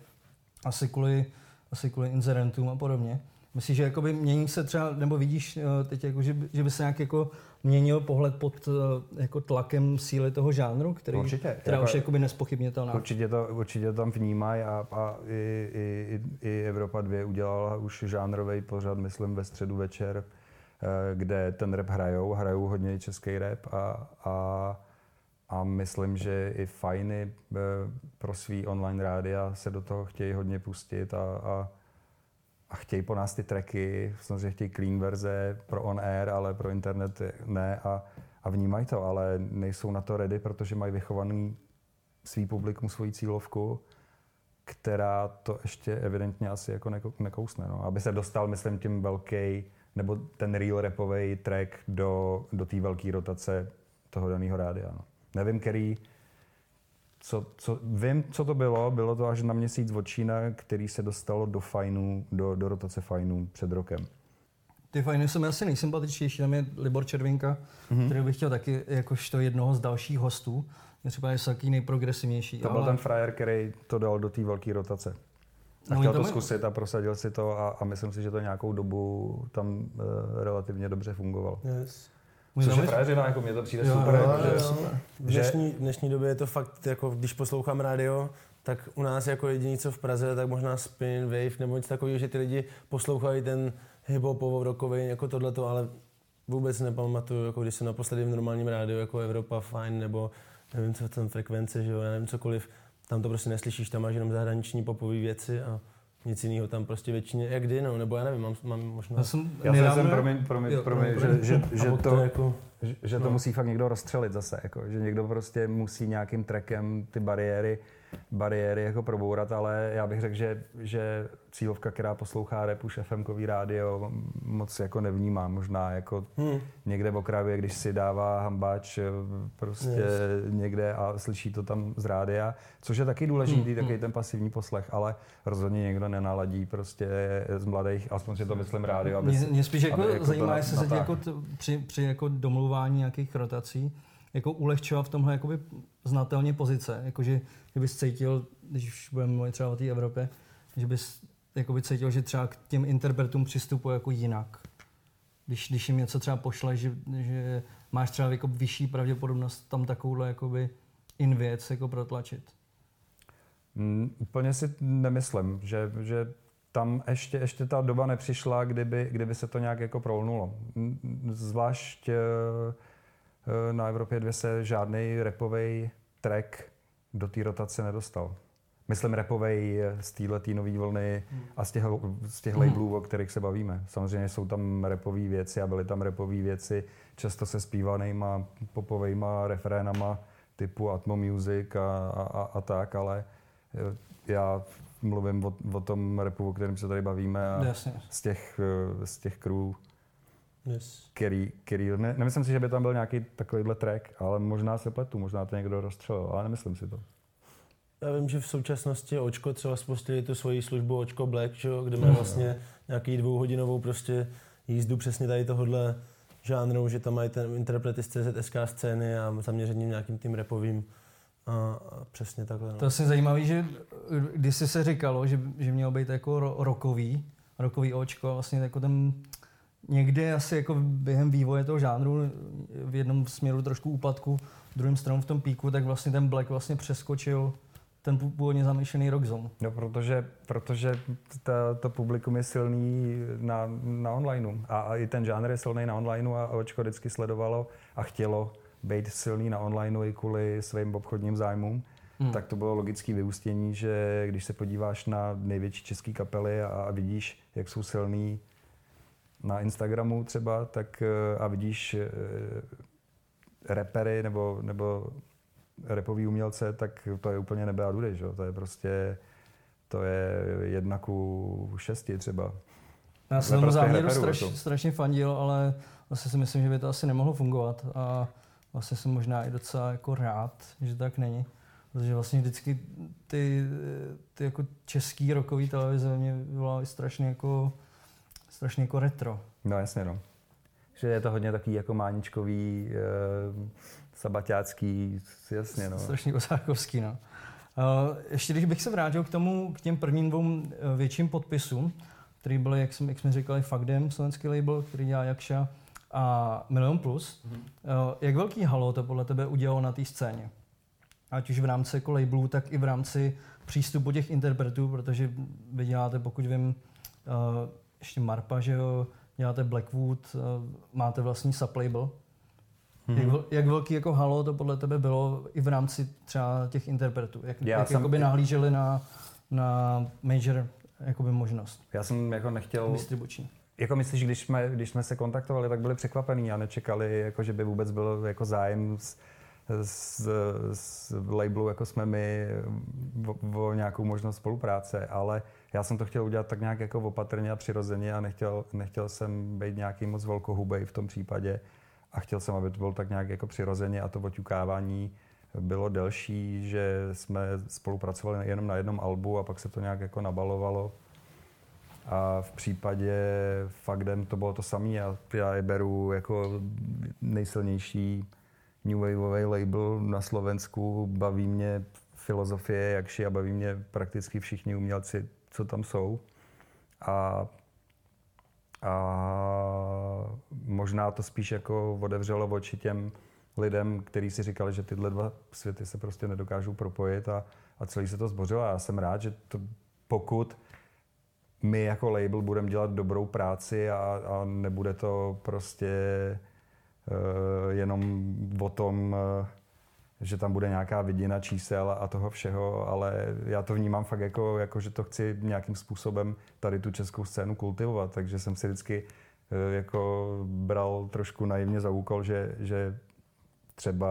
asi kvůli, asi kvůli inzerentům a podobně. Myslíš, že jakoby mění se třeba, nebo vidíš eh, teď, jako, že, by, že by se nějak jako měnil pohled pod eh, jako tlakem síly toho žánru, který, Určitě. která Jako- už je jakoby nespochybnitelná. Určitě to, určitě to tam vnímají a, a i, i, i, Evropa 2 udělala už žánrový pořad, myslím, ve středu večer, eh, kde ten rap hrajou, hrajou hodně český rap a, a, a myslím, že i fajny eh, pro svý online rádia se do toho chtějí hodně pustit a, a, a chtějí po nás ty tracky, samozřejmě chtějí clean verze pro on air, ale pro internet ne a, a vnímají to, ale nejsou na to ready, protože mají vychovaný svý publikum, svoji cílovku, která to ještě evidentně asi jako neko- nekousne. No. Aby se dostal, myslím, tím velký, nebo ten real rapový track do, do té velké rotace toho daného rádia. No. Nevím, který, co, co, vím, co to bylo. Bylo to až na měsíc od Čína, který se dostalo do fajnů, do, do rotace fajnů před rokem. Ty fajny jsou mi asi nejsympatičtější, tam je Libor Červinka, Mhm. mm-hmm. který bych chtěl taky jakožto jednoho z dalších hostů. Mě třeba je taky nejprogresivnější. To byl ten frajer, který to dal do té velké rotace. A No, chtěl to tam- zkusit a prosadil si to a, a myslím si, že to nějakou dobu tam uh, relativně dobře fungovalo. yes. Můj Což je frajeřina, jako mě to přijde Jo, super. jo, jako, jo, že- jo. V dnešní, v dnešní době je to fakt, jako když poslouchám rádio, tak u nás jako jediný, co v Praze, tak možná spin, wave nebo něco takového, že ty lidi poslouchají ten hip-hopovou, rockový, jako tohleto, ale vůbec nepamatuju, jako když jsem naposledy v normálním rádiu, jako Evropa Fine, nebo nevím, co tam frekvence, že jo, já nevím, cokoliv, tam to prostě neslyšíš, tam máš jenom zahraniční popové věci a nic jiného tam prostě většině, jak kdy, no, nebo já nevím, mám, mám možná... Já jsem Já jsem, jsem promiň, promiň, Jo, promiň, promiň. že, že, že, a pokud to, jako, že, že to no. musí fakt někdo rozstřelit zase, jako, že někdo prostě musí nějakým trekem ty bariéry, bariéry jako probourat, ale já bych řekl, že, že cílovka, která poslouchá rap už FMkový rádio, moc jako nevnímá. Možná jako hm, někde v okrajově, když si dává hambač eh, prostě Yes. někde a slyší to tam z rádia, což je taky důležitý, Hmm, takový ten pasivní poslech, ale rozhodně někdo nenaladí prostě z mladých, aspoň si to myslím rádio, aby, Mě, mě spíš jako, aby jako zajímá, to jestli se jako t, při, při jako domluvání nějakých rotací jako ulehčila v tomhle jakoby znatelně pozice, jakože kdybys cítil, když budeme mluvit třeba o té Evropě, že bys jakoby cítil, že třeba k těm interpretům přistupuje jako jinak. Když, když jim něco třeba pošle, že, že máš třeba jako vyšší pravděpodobnost tam takovouhle jakoby in věc jako protlačit. Mm, úplně si nemyslím, že, že tam ještě, ještě ta doba nepřišla, kdyby, kdyby se to nějak jako prolnulo. Mm, Zvlášť eh, eh, na Evropě 2 se žádný repový track do té rotace nedostal. Myslím repovej z této nové vlny a z těch, z těch labelů, o kterých se bavíme. Samozřejmě jsou tam repové věci a byly tam repové věci, často se zpívanýma popovejma refrénama typu Atmo Music a, a, a, a tak, ale eh, já mluvím o, o tom repu, o kterém se tady bavíme a Jasně. z těch, eh, z těch crew, yes. který, který ne, nemyslím si, že by tam byl nějaký takovýhle track, ale možná se pletu, možná to někdo rozstřelil, ale nemyslím si to. Já vím, že v současnosti Očko třeba spustili tu svoji službu Očko Black, že, kde má vlastně nějaký dvouhodinovou prostě jízdu přesně tady tohohle žánru, že tam mají ten interprety z CZSK scény a zaměřením nějakým tím repovým A přesně takhle. No. To je asi zajímavé, že když se říkalo, že, že mělo být jako ro, rokový, rokový očko, a vlastně jako ten někde asi jako během vývoje toho žánru v jednom směru trošku úpadku, v druhém stranu v tom píku, tak vlastně ten Black vlastně přeskočil ten původně zamýšlený rock zone. No, protože, protože ta, to publikum je silný na, na onlineu a, a i ten žánr je silný na onlineu a očko vždycky sledovalo a chtělo být silný na onlineu i kvůli svým obchodním zájmům. Hmm. Tak to bylo logické vyústění, že když se podíváš na největší české kapely a, a vidíš, jak jsou silný na Instagramu třeba, tak eh, a vidíš e, repery nebo, nebo repový umělce, tak to je úplně nebe a dudy, že? To je prostě, to je jedna ku šesti třeba. Já jsem tomu prostě záměru straš, to. strašně fandil, ale vlastně si myslím, že by to asi nemohlo fungovat a vlastně jsem možná i docela jako rád, že tak není. Protože vlastně vždycky ty, ty jako český rokový televize mě vyvolávají strašně jako, strašně jako retro. No jasně no. Že je to hodně takový jako máničkový, e, sabaťácký, jasně no. Strašně osákovský no. Uh, ještě když bych se vrátil k tomu, k těm prvním dvou eh, větším podpisům, který byly, jak, jsem, jak jsme říkali, Fakdem, slovenský label, který dělá Jakša, a Milion Plus. Mm-hmm. Uh, jak velký halo to podle tebe udělalo na té scéně? Ať už v rámci jako labelů, tak i v rámci přístupu těch interpretů, protože vy děláte, pokud vím, ještě Marpa, že jo, děláte Blackwood, uh, máte vlastní sublabel. Mm-hmm. Jak, jak velký jako halo to podle tebe bylo i v rámci třeba těch interpretů? Jak, Já jak jsem... jakoby nahlíželi na, na major jakoby možnost? Já jsem jako nechtěl... Distribuční. Jako myslíš, když jsme, když jsme se kontaktovali, tak byli překvapení a nečekali, jako, že by vůbec byl jako zájem z, z, z labelu, jako jsme my, o, o nějakou možnost spolupráce, ale já jsem to chtěl udělat tak nějak jako opatrně a přirozeně a nechtěl, nechtěl jsem být nějaký moc velkohubej v tom případě a chtěl jsem, aby to bylo tak nějak jako přirozeně a to oťukávání bylo delší, že jsme spolupracovali jenom na jednom albu a pak se to nějak jako nabalovalo a v případě Fakden to bylo to samé. Já, já je beru jako nejsilnější new waveový label na Slovensku. Baví mě filozofie jakši a baví mě prakticky všichni umělci, co tam jsou. A, a možná to spíš jako otevřelo oči těm lidem, kteří si říkali, že tyhle dva světy se prostě nedokážou propojit a, a celý se to zbořilo. A já jsem rád, že to, pokud my jako label budeme dělat dobrou práci a, a nebude to prostě uh, jenom o tom, uh, že tam bude nějaká vidina čísel a toho všeho, ale já to vnímám fakt jako, jako, že to chci nějakým způsobem tady tu českou scénu kultivovat, takže jsem si vždycky uh, jako bral trošku naivně za úkol, že, že třeba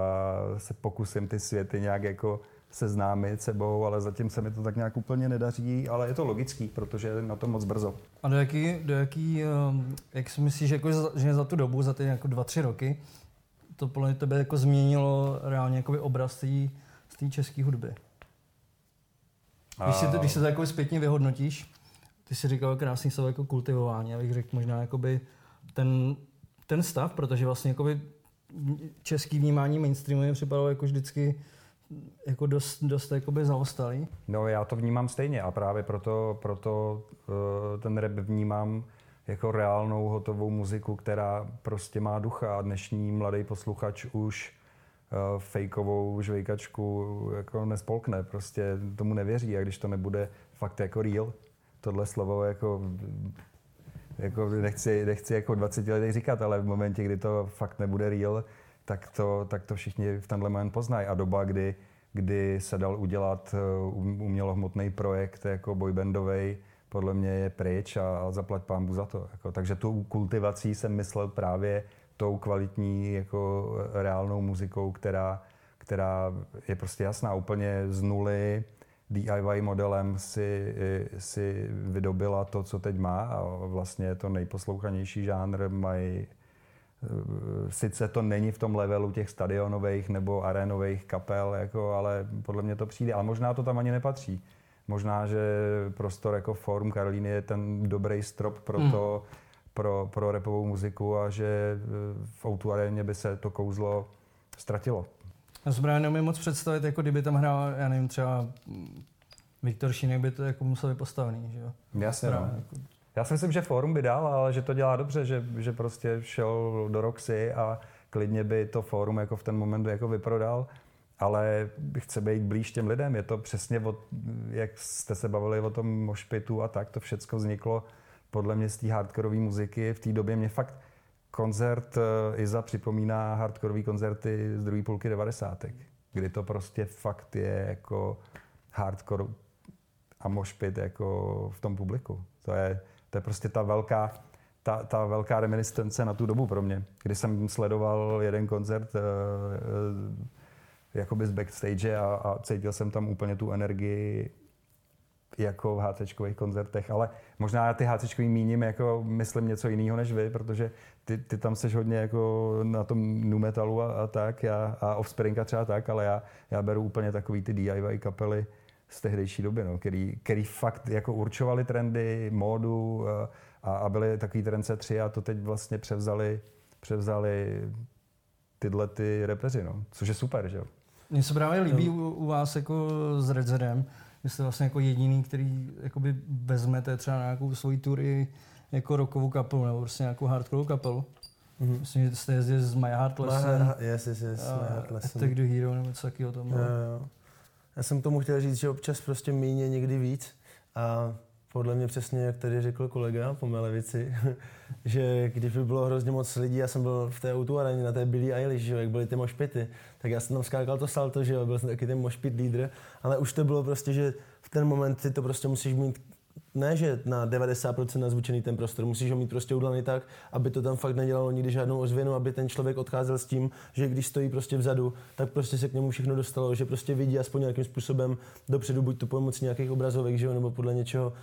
se pokusím ty světy nějak jako seznámit sebou, ale zatím se mi to tak nějak úplně nedaří, ale je to logický, protože je na to moc brzo. A do jaký, do jaký um, jak si myslíš, jako, že za tu dobu, za ty jako dva, tři roky, to podle tebe jako změnilo reálně jakoby obraz z té české hudby? Když, si to, když se to jako zpětně vyhodnotíš, ty jsi říkal krásný slovo jako kultivování, já bych řekl možná jakoby ten, ten stav, protože vlastně jakoby český vnímání mainstreamu mi připadalo jako vždycky jako dost, dost jakoby zaostalý? No já to vnímám stejně a právě proto, proto uh, ten rap vnímám jako reálnou hotovou muziku, která prostě má ducha a dnešní mladý posluchač už uh, fejkovou žvejkačku jako nespolkne, prostě tomu nevěří a když to nebude fakt jako real, tohle slovo jako jako nechci, nechci jako 20 let říkat, ale v momentě, kdy to fakt nebude real, tak to, tak to všichni v tenhle moment poznají. A doba, kdy, kdy se dal udělat uh, umělohmotný projekt jako boybandový, podle mě je pryč a, zaplať pámbu za to. Jako, takže tu kultivací jsem myslel právě tou kvalitní jako reálnou muzikou, která, která je prostě jasná. Úplně z nuly DIY modelem si, si vydobila to, co teď má a vlastně je to nejposlouchanější žánr, mají sice to není v tom levelu těch stadionových nebo arénových kapel, jako, ale podle mě to přijde. Ale možná to tam ani nepatří. Možná, že prostor jako Forum Karolíny je ten dobrý strop pro hmm. to, hmm. pro, pro repovou muziku a že eh, v Outu aréně by se to kouzlo ztratilo. Já si právě neumím moc představit, jako kdyby tam hrál, já nevím, třeba mm, Viktor Šínek by to jako musel být postavený, že jo? Jasně, no. Jako... Já si myslím, že Forum by dal, ale že to dělá dobře, že, že prostě šel do Roxy a klidně by to Forum jako v ten moment jako vyprodal ale chce být blíž těm lidem. Je to přesně, od, jak jste se bavili o tom mošpitu a tak, to všechno vzniklo podle mě z té hardkorové muziky. V té době mě fakt koncert eh, Iza připomíná hardkorové koncerty z druhé půlky 90. kdy to prostě fakt je jako hardcore a mošpit jako v tom publiku. To je, to je prostě ta velká, ta, ta velká reminiscence na tu dobu pro mě, kdy jsem sledoval jeden koncert uh, uh, jakoby z backstage a, a cítil jsem tam úplně tu energii jako v HCčkových koncertech, ale možná ty HCčkový míním jako myslím něco jiného než vy, protože ty, ty tam seš hodně jako na tom nu metalu a, a tak já, a Offspringa třeba tak, ale já, já beru úplně takový ty DIY kapely z tehdejší doby, no, který, který fakt jako určovali trendy, módu a, a byly takový trendce tři a to teď vlastně převzali, převzali tyhle ty repeři, no, což je super, že jo. Mně se právě líbí u, u vás jako s Red Zedem, že jste vlastně jako jediný, který jakoby vezmete třeba na nějakou svoji tury jako rokovou kapelu nebo prostě nějakou hardcore kapelu. Mm-hmm. Myslím, že jste jezdili z My Heart Lesson. My, yes, yes, yes, My Heart Lesson. Attack the Hero nebo něco takového tam. Jo, jo. Já jsem tomu chtěl říct, že občas prostě míně někdy víc. A podle mě přesně, jak tady řekl kolega po mé levici, že když by bylo hrozně moc lidí, já jsem byl v té autu areně na té Billie Eilish, že, jak byly ty mošpity, tak já jsem tam skákal to salto, že jo, byl jsem taky ten mošpit lídr, ale už to bylo prostě, že v ten moment ty to prostě musíš mít ne, že na 90% nazvučený ten prostor, musíš ho mít prostě udělaný tak, aby to tam fakt nedělalo nikdy žádnou ozvěnu, aby ten člověk odcházel s tím, že když stojí prostě vzadu, tak prostě se k němu všechno dostalo, že prostě vidí aspoň nějakým způsobem dopředu, buď to pomocí nějakých obrazovek, že jo, nebo podle něčeho,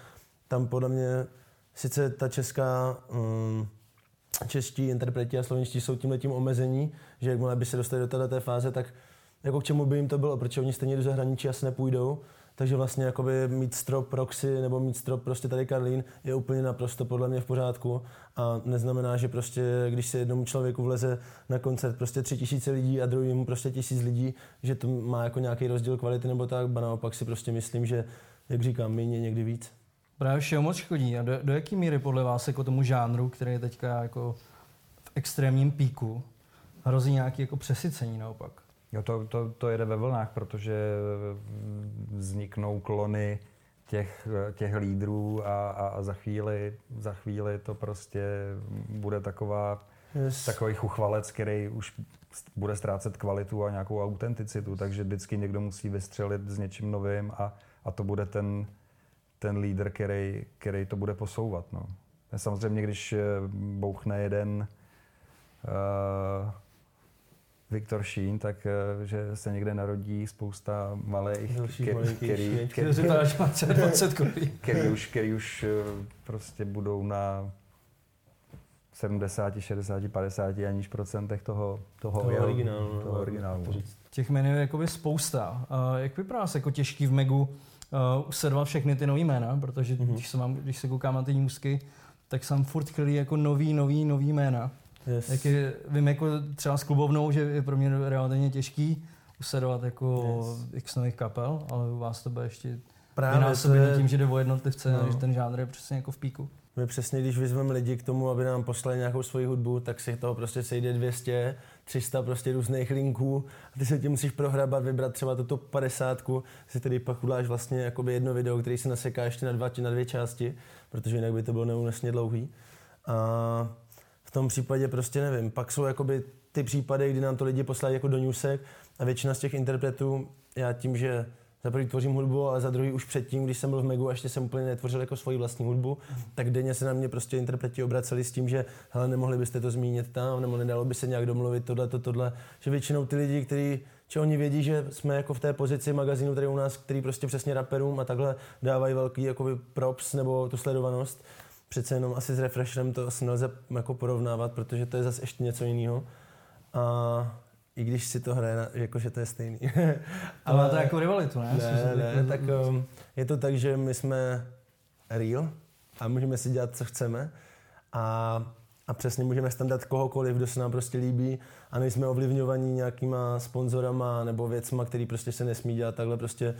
tam podle mě sice ta česká um, čeští interpreti a slovenští jsou tím omezení, že jakmile by se dostali do této fáze, tak jako k čemu by jim to bylo, protože oni stejně do zahraničí asi nepůjdou, takže vlastně jakoby mít strop Roxy nebo mít strop prostě tady Karlín je úplně naprosto podle mě v pořádku a neznamená, že prostě když se jednomu člověku vleze na koncert prostě tři tisíce lidí a druhému prostě tisíc lidí, že to má jako nějaký rozdíl kvality nebo tak, ba naopak si prostě myslím, že jak říkám, méně někdy víc. Právě všeho moc škodí. A do, do jaké míry podle vás jako tomu žánru, který je teďka jako v extrémním píku, hrozí nějaké jako přesycení naopak? Jo, to, to, to jede ve vlnách, protože vzniknou klony těch, těch lídrů a, a, a za, chvíli, za chvíli to prostě bude taková, yes. takový chuchvalec, který už bude ztrácet kvalitu a nějakou autenticitu, takže vždycky někdo musí vystřelit s něčím novým a, a to bude ten, ten lídr, který, který to bude posouvat. No. Samozřejmě, když eh, bouchne jeden uh, Viktor Šín, tak uh, že se někde narodí spousta malých, který, který, který, který, už, který už prostě budou na 70, 60, 50 aniž procentech toho, toho, toho originálu. Toho originálu. Těch menů je jakoby spousta. Uh, jak vypadá se jako těžký v Megu uh, usedovat všechny ty nový jména, protože mm-hmm. když, se mám, když se koukám na ty newsky, tak jsem furt chvíli jako nový, nový, nový jména. Yes. Jak je, vím jako třeba s klubovnou, že je pro mě relativně těžký usedovat jako yes. x nových kapel, ale u vás to bude ještě Právě je... tím, že jde o jednotlivce, no. že ten žánr je přesně jako v píku. My přesně, když vyzveme lidi k tomu, aby nám poslali nějakou svoji hudbu, tak si toho prostě sejde 200, 300 prostě různých linků a ty se tím musíš prohrabat, vybrat třeba tuto 50, si tedy pak uděláš vlastně jakoby jedno video, který se naseká ještě na, dva, na dvě části, protože jinak by to bylo neúnosně dlouhý. A v tom případě prostě nevím. Pak jsou jakoby ty případy, kdy nám to lidi poslali jako do newsek a většina z těch interpretů, já tím, že za prvý tvořím hudbu, ale za druhý už předtím, když jsem byl v Megu a ještě jsem úplně netvořil jako svoji vlastní hudbu, tak denně se na mě prostě interpreti obraceli s tím, že hele, nemohli byste to zmínit tam, nebo nedalo by se nějak domluvit tohle, to, tohle. Že většinou ty lidi, kteří že oni vědí, že jsme jako v té pozici magazínu tady u nás, který prostě přesně raperům a takhle dávají velký jakoby props nebo tu sledovanost. Přece jenom asi s Refresherem to asi nelze jako porovnávat, protože to je zase ještě něco jiného. A i když si to hraje, jakože to je stejný. Ale to je jako rivalitu, ne? Ne, ne, tak um, je to tak, že my jsme real a můžeme si dělat, co chceme. A, a přesně můžeme tam dát kohokoliv, kdo se nám prostě líbí a nejsme ovlivňovaní nějakýma sponzorama nebo věcma, který prostě se nesmí dělat takhle prostě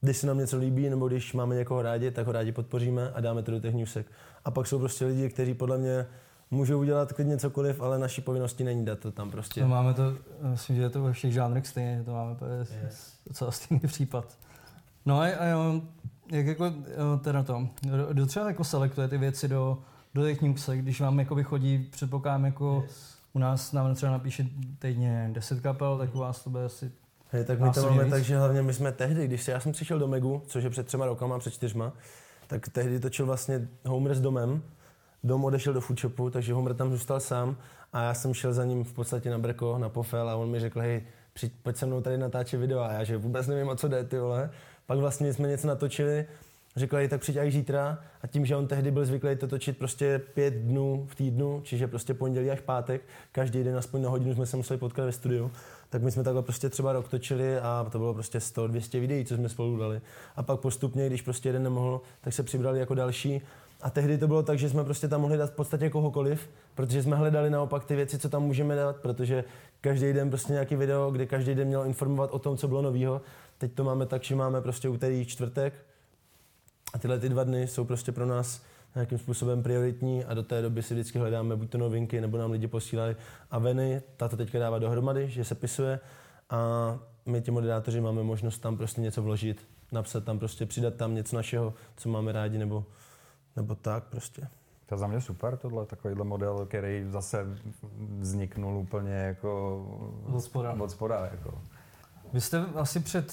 když se nám něco líbí nebo když máme někoho rádi, tak ho rádi podpoříme a dáme to do těch newsek. A pak jsou prostě lidi, kteří podle mě můžou udělat klidně cokoliv, ale naší povinnosti není dát to tam prostě. No máme to, myslím, že je to ve všech žánrech stejně, to máme yes. docela stejný případ. No a, a jo, jak jako teda to, do třeba jako selektuje ty věci do, do těch newsek, když vám jako vychodí, předpokládám jako yes. u nás nám třeba napíše týdně 10 kapel, tak u vás to bude asi Hej, tak my to máme víc. tak, že hlavně my jsme tehdy, když já jsem přišel do Megu, což je před třema rokama, před čtyřma, tak tehdy točil vlastně Homer s domem. Dom odešel do foodshopu, takže Homer tam zůstal sám a já jsem šel za ním v podstatě na brko, na pofel a on mi řekl, hej, přijď, pojď se mnou tady natáčet video a já, že vůbec nevím, o co jde, ty vole. Pak vlastně jsme něco natočili, řekl, hej, tak přijď až zítra a tím, že on tehdy byl zvyklý to točit prostě pět dnů v týdnu, čiže prostě pondělí až pátek, každý den aspoň na hodinu jsme se museli potkat ve studiu, tak my jsme takhle prostě třeba rok točili a to bylo prostě 100-200 videí, co jsme spolu dali. A pak postupně, když prostě jeden nemohl, tak se přibrali jako další. A tehdy to bylo tak, že jsme prostě tam mohli dát v podstatě kohokoliv, protože jsme hledali naopak ty věci, co tam můžeme dát, protože každý den prostě nějaký video, kde každý den měl informovat o tom, co bylo novýho. Teď to máme tak, že máme prostě úterý, čtvrtek. A tyhle ty dva dny jsou prostě pro nás nějakým způsobem prioritní a do té doby si vždycky hledáme buď to novinky, nebo nám lidi posílají a veny, ta to teďka dává dohromady, že se pisuje. A my ti moderátoři máme možnost tam prostě něco vložit, napsat tam prostě, přidat tam něco našeho, co máme rádi, nebo, nebo tak prostě. To je za mě super, tohle, takovýhle model, který zase vzniknul úplně jako od spoda. Od spoda jako. Vy jste asi před,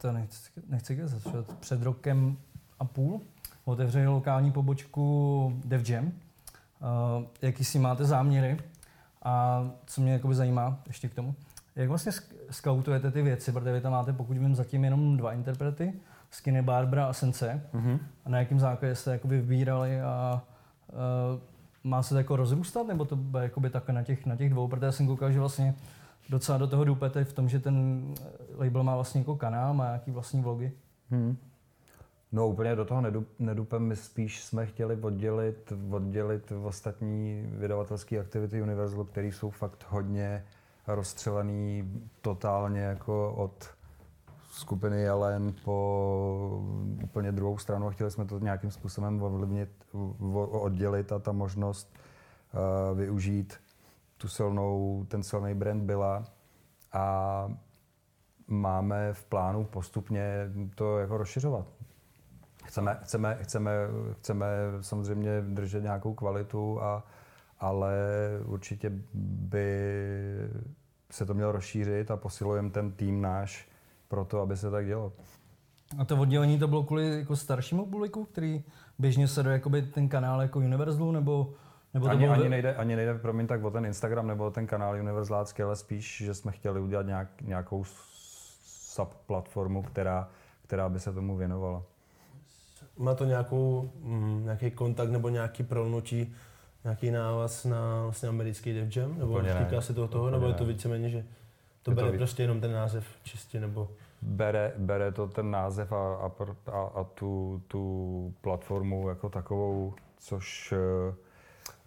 to nechci, nechci před, před rokem a půl otevřeli lokální pobočku Dev Jam. Uh, jaký si máte záměry? A co mě jakoby zajímá ještě k tomu, jak vlastně scoutujete ty věci, protože vy tam máte, pokud vím, zatím jenom dva interprety, Skinny Barbara a Sense. Mm-hmm. A na jakém základě jste jakoby vybírali a uh, má se to jako rozrůstat, nebo to bude jakoby tak na těch, na těch dvou, protože jsem koukal, že vlastně docela do toho dupete v tom, že ten label má vlastně jako kanál, má nějaký vlastní vlogy. Hmm. No úplně do toho nedupem, my spíš jsme chtěli oddělit, oddělit ostatní vydavatelské aktivity Universal, které jsou fakt hodně rozstřelený totálně jako od skupiny Jelen po úplně druhou stranu a chtěli jsme to nějakým způsobem ovlivnit, oddělit a ta možnost uh, využít tu silnou, ten silný brand byla a máme v plánu postupně to jako rozšiřovat. Chceme, chceme, chceme, chceme samozřejmě držet nějakou kvalitu, a, ale určitě by se to mělo rozšířit a posilujeme ten tým náš pro to, aby se tak dělo. A to oddělení to bylo kvůli jako staršímu publiku, který běžně sleduje jakoby ten kanál jako Universalu, nebo, nebo to ani, bylo... ani, nejde, ani nejde, promiň, tak o ten Instagram nebo ten kanál Universalácký, ale spíš, že jsme chtěli udělat nějak, nějakou subplatformu, která, která by se tomu věnovala. Má to nějakou, mm, nějaký kontakt nebo nějaký prolnutí, nějaký návaz na vlastně americký Def Jam? Nebo týká ne. se toho toho, nebo je to víceméně, že to bere to víc... prostě jenom ten název čistě, nebo... Bere, bere to ten název a, a, a, a tu, tu platformu jako takovou, což uh,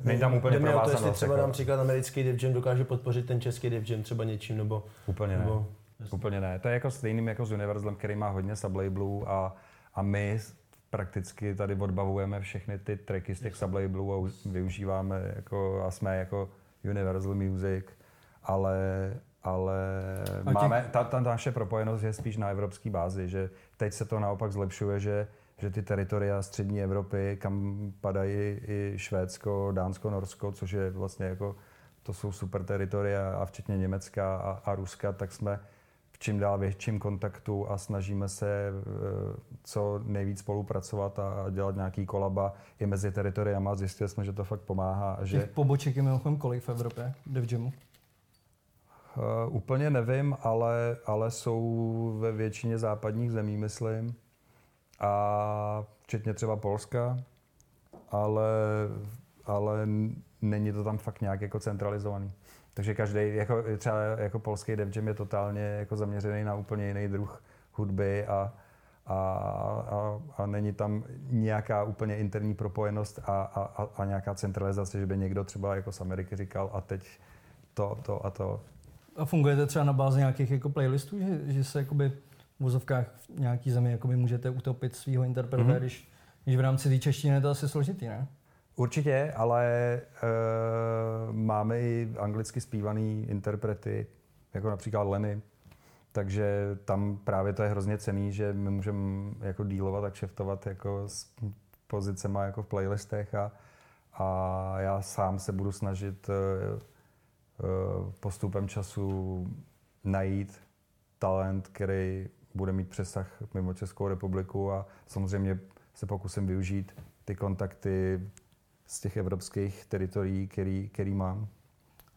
Není tam úplně provázanost. To, jestli třeba jako... příklad americký Def Jam dokáže podpořit ten český Def Jam třeba něčím, nebo... Úplně nebo... ne. Úplně ne. To je jako stejným jako s Universalem, který má hodně sublabelů a, a my prakticky tady odbavujeme všechny ty tracky z těch sublabelů a využíváme jako, a jsme jako Universal Music, ale, ale těch... máme, ta, ta naše propojenost je spíš na evropské bázi, že teď se to naopak zlepšuje, že že ty teritoria střední Evropy, kam padají i Švédsko, Dánsko, Norsko, což je vlastně jako, to jsou super teritoria a včetně Německa a, a Ruska, tak jsme čím dál větším kontaktu a snažíme se eh, co nejvíc spolupracovat a dělat nějaký kolaba i mezi teritoriama. Zjistili jsme, že to fakt pomáhá. Že... Těch poboček je mimochodem kolik v Evropě, Dev Jamu? Uh, úplně nevím, ale, ale jsou ve většině západních zemí, myslím. A včetně třeba Polska, ale, ale není to tam fakt nějak jako centralizovaný. Takže každý, jako třeba jako polský Def Jam je totálně jako zaměřený na úplně jiný druh hudby a, a, a, a není tam nějaká úplně interní propojenost a, a, a nějaká centralizace, že by někdo třeba jako z Ameriky říkal a teď to, to a to. A funguje to třeba na bázi nějakých jako playlistů, že, že se jakoby v vozovkách v nějaký zemi jakoby můžete utopit svého interpreta, mm-hmm. když, když v rámci té češtiny je to asi složitý, ne? Určitě, ale e, máme i anglicky zpívaný interprety, jako například Lenny, takže tam právě to je hrozně cený, že my můžeme jako dílovat a kšeftovat jako s pozicema jako v playlistech a, a já sám se budu snažit e, postupem času najít talent, který bude mít přesah mimo Českou republiku a samozřejmě se pokusím využít ty kontakty z těch evropských teritorií, který, který mám.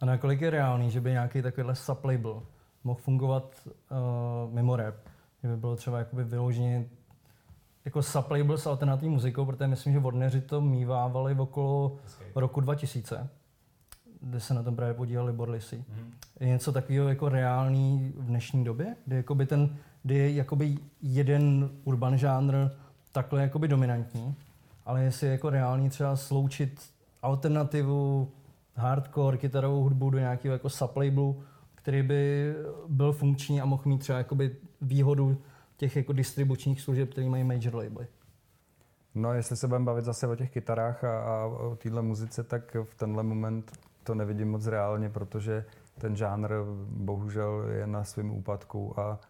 A nakolik je reálný, že by nějaký takovýhle sublabel mohl fungovat uh, mimo rap? Že by bylo třeba jakoby vyloženě jako sublabel s alternativní muzikou, protože myslím, že Vodneři to mývávali v okolo roku 2000, kde se na tom právě podíleli Borlisy. Mm-hmm. Je něco takového jako reálný v dnešní době, kdy, jakoby ten, kdy je jakoby jeden urban žánr takhle jakoby dominantní ale jestli je jako reálný třeba sloučit alternativu, hardcore, kytarovou hudbu do nějakého jako sublabelu, který by byl funkční a mohl mít třeba jakoby výhodu těch jako distribučních služeb, které mají major labely. No, jestli se budeme bavit zase o těch kytarách a, a o téhle muzice, tak v tenhle moment to nevidím moc reálně, protože ten žánr bohužel je na svém úpadku a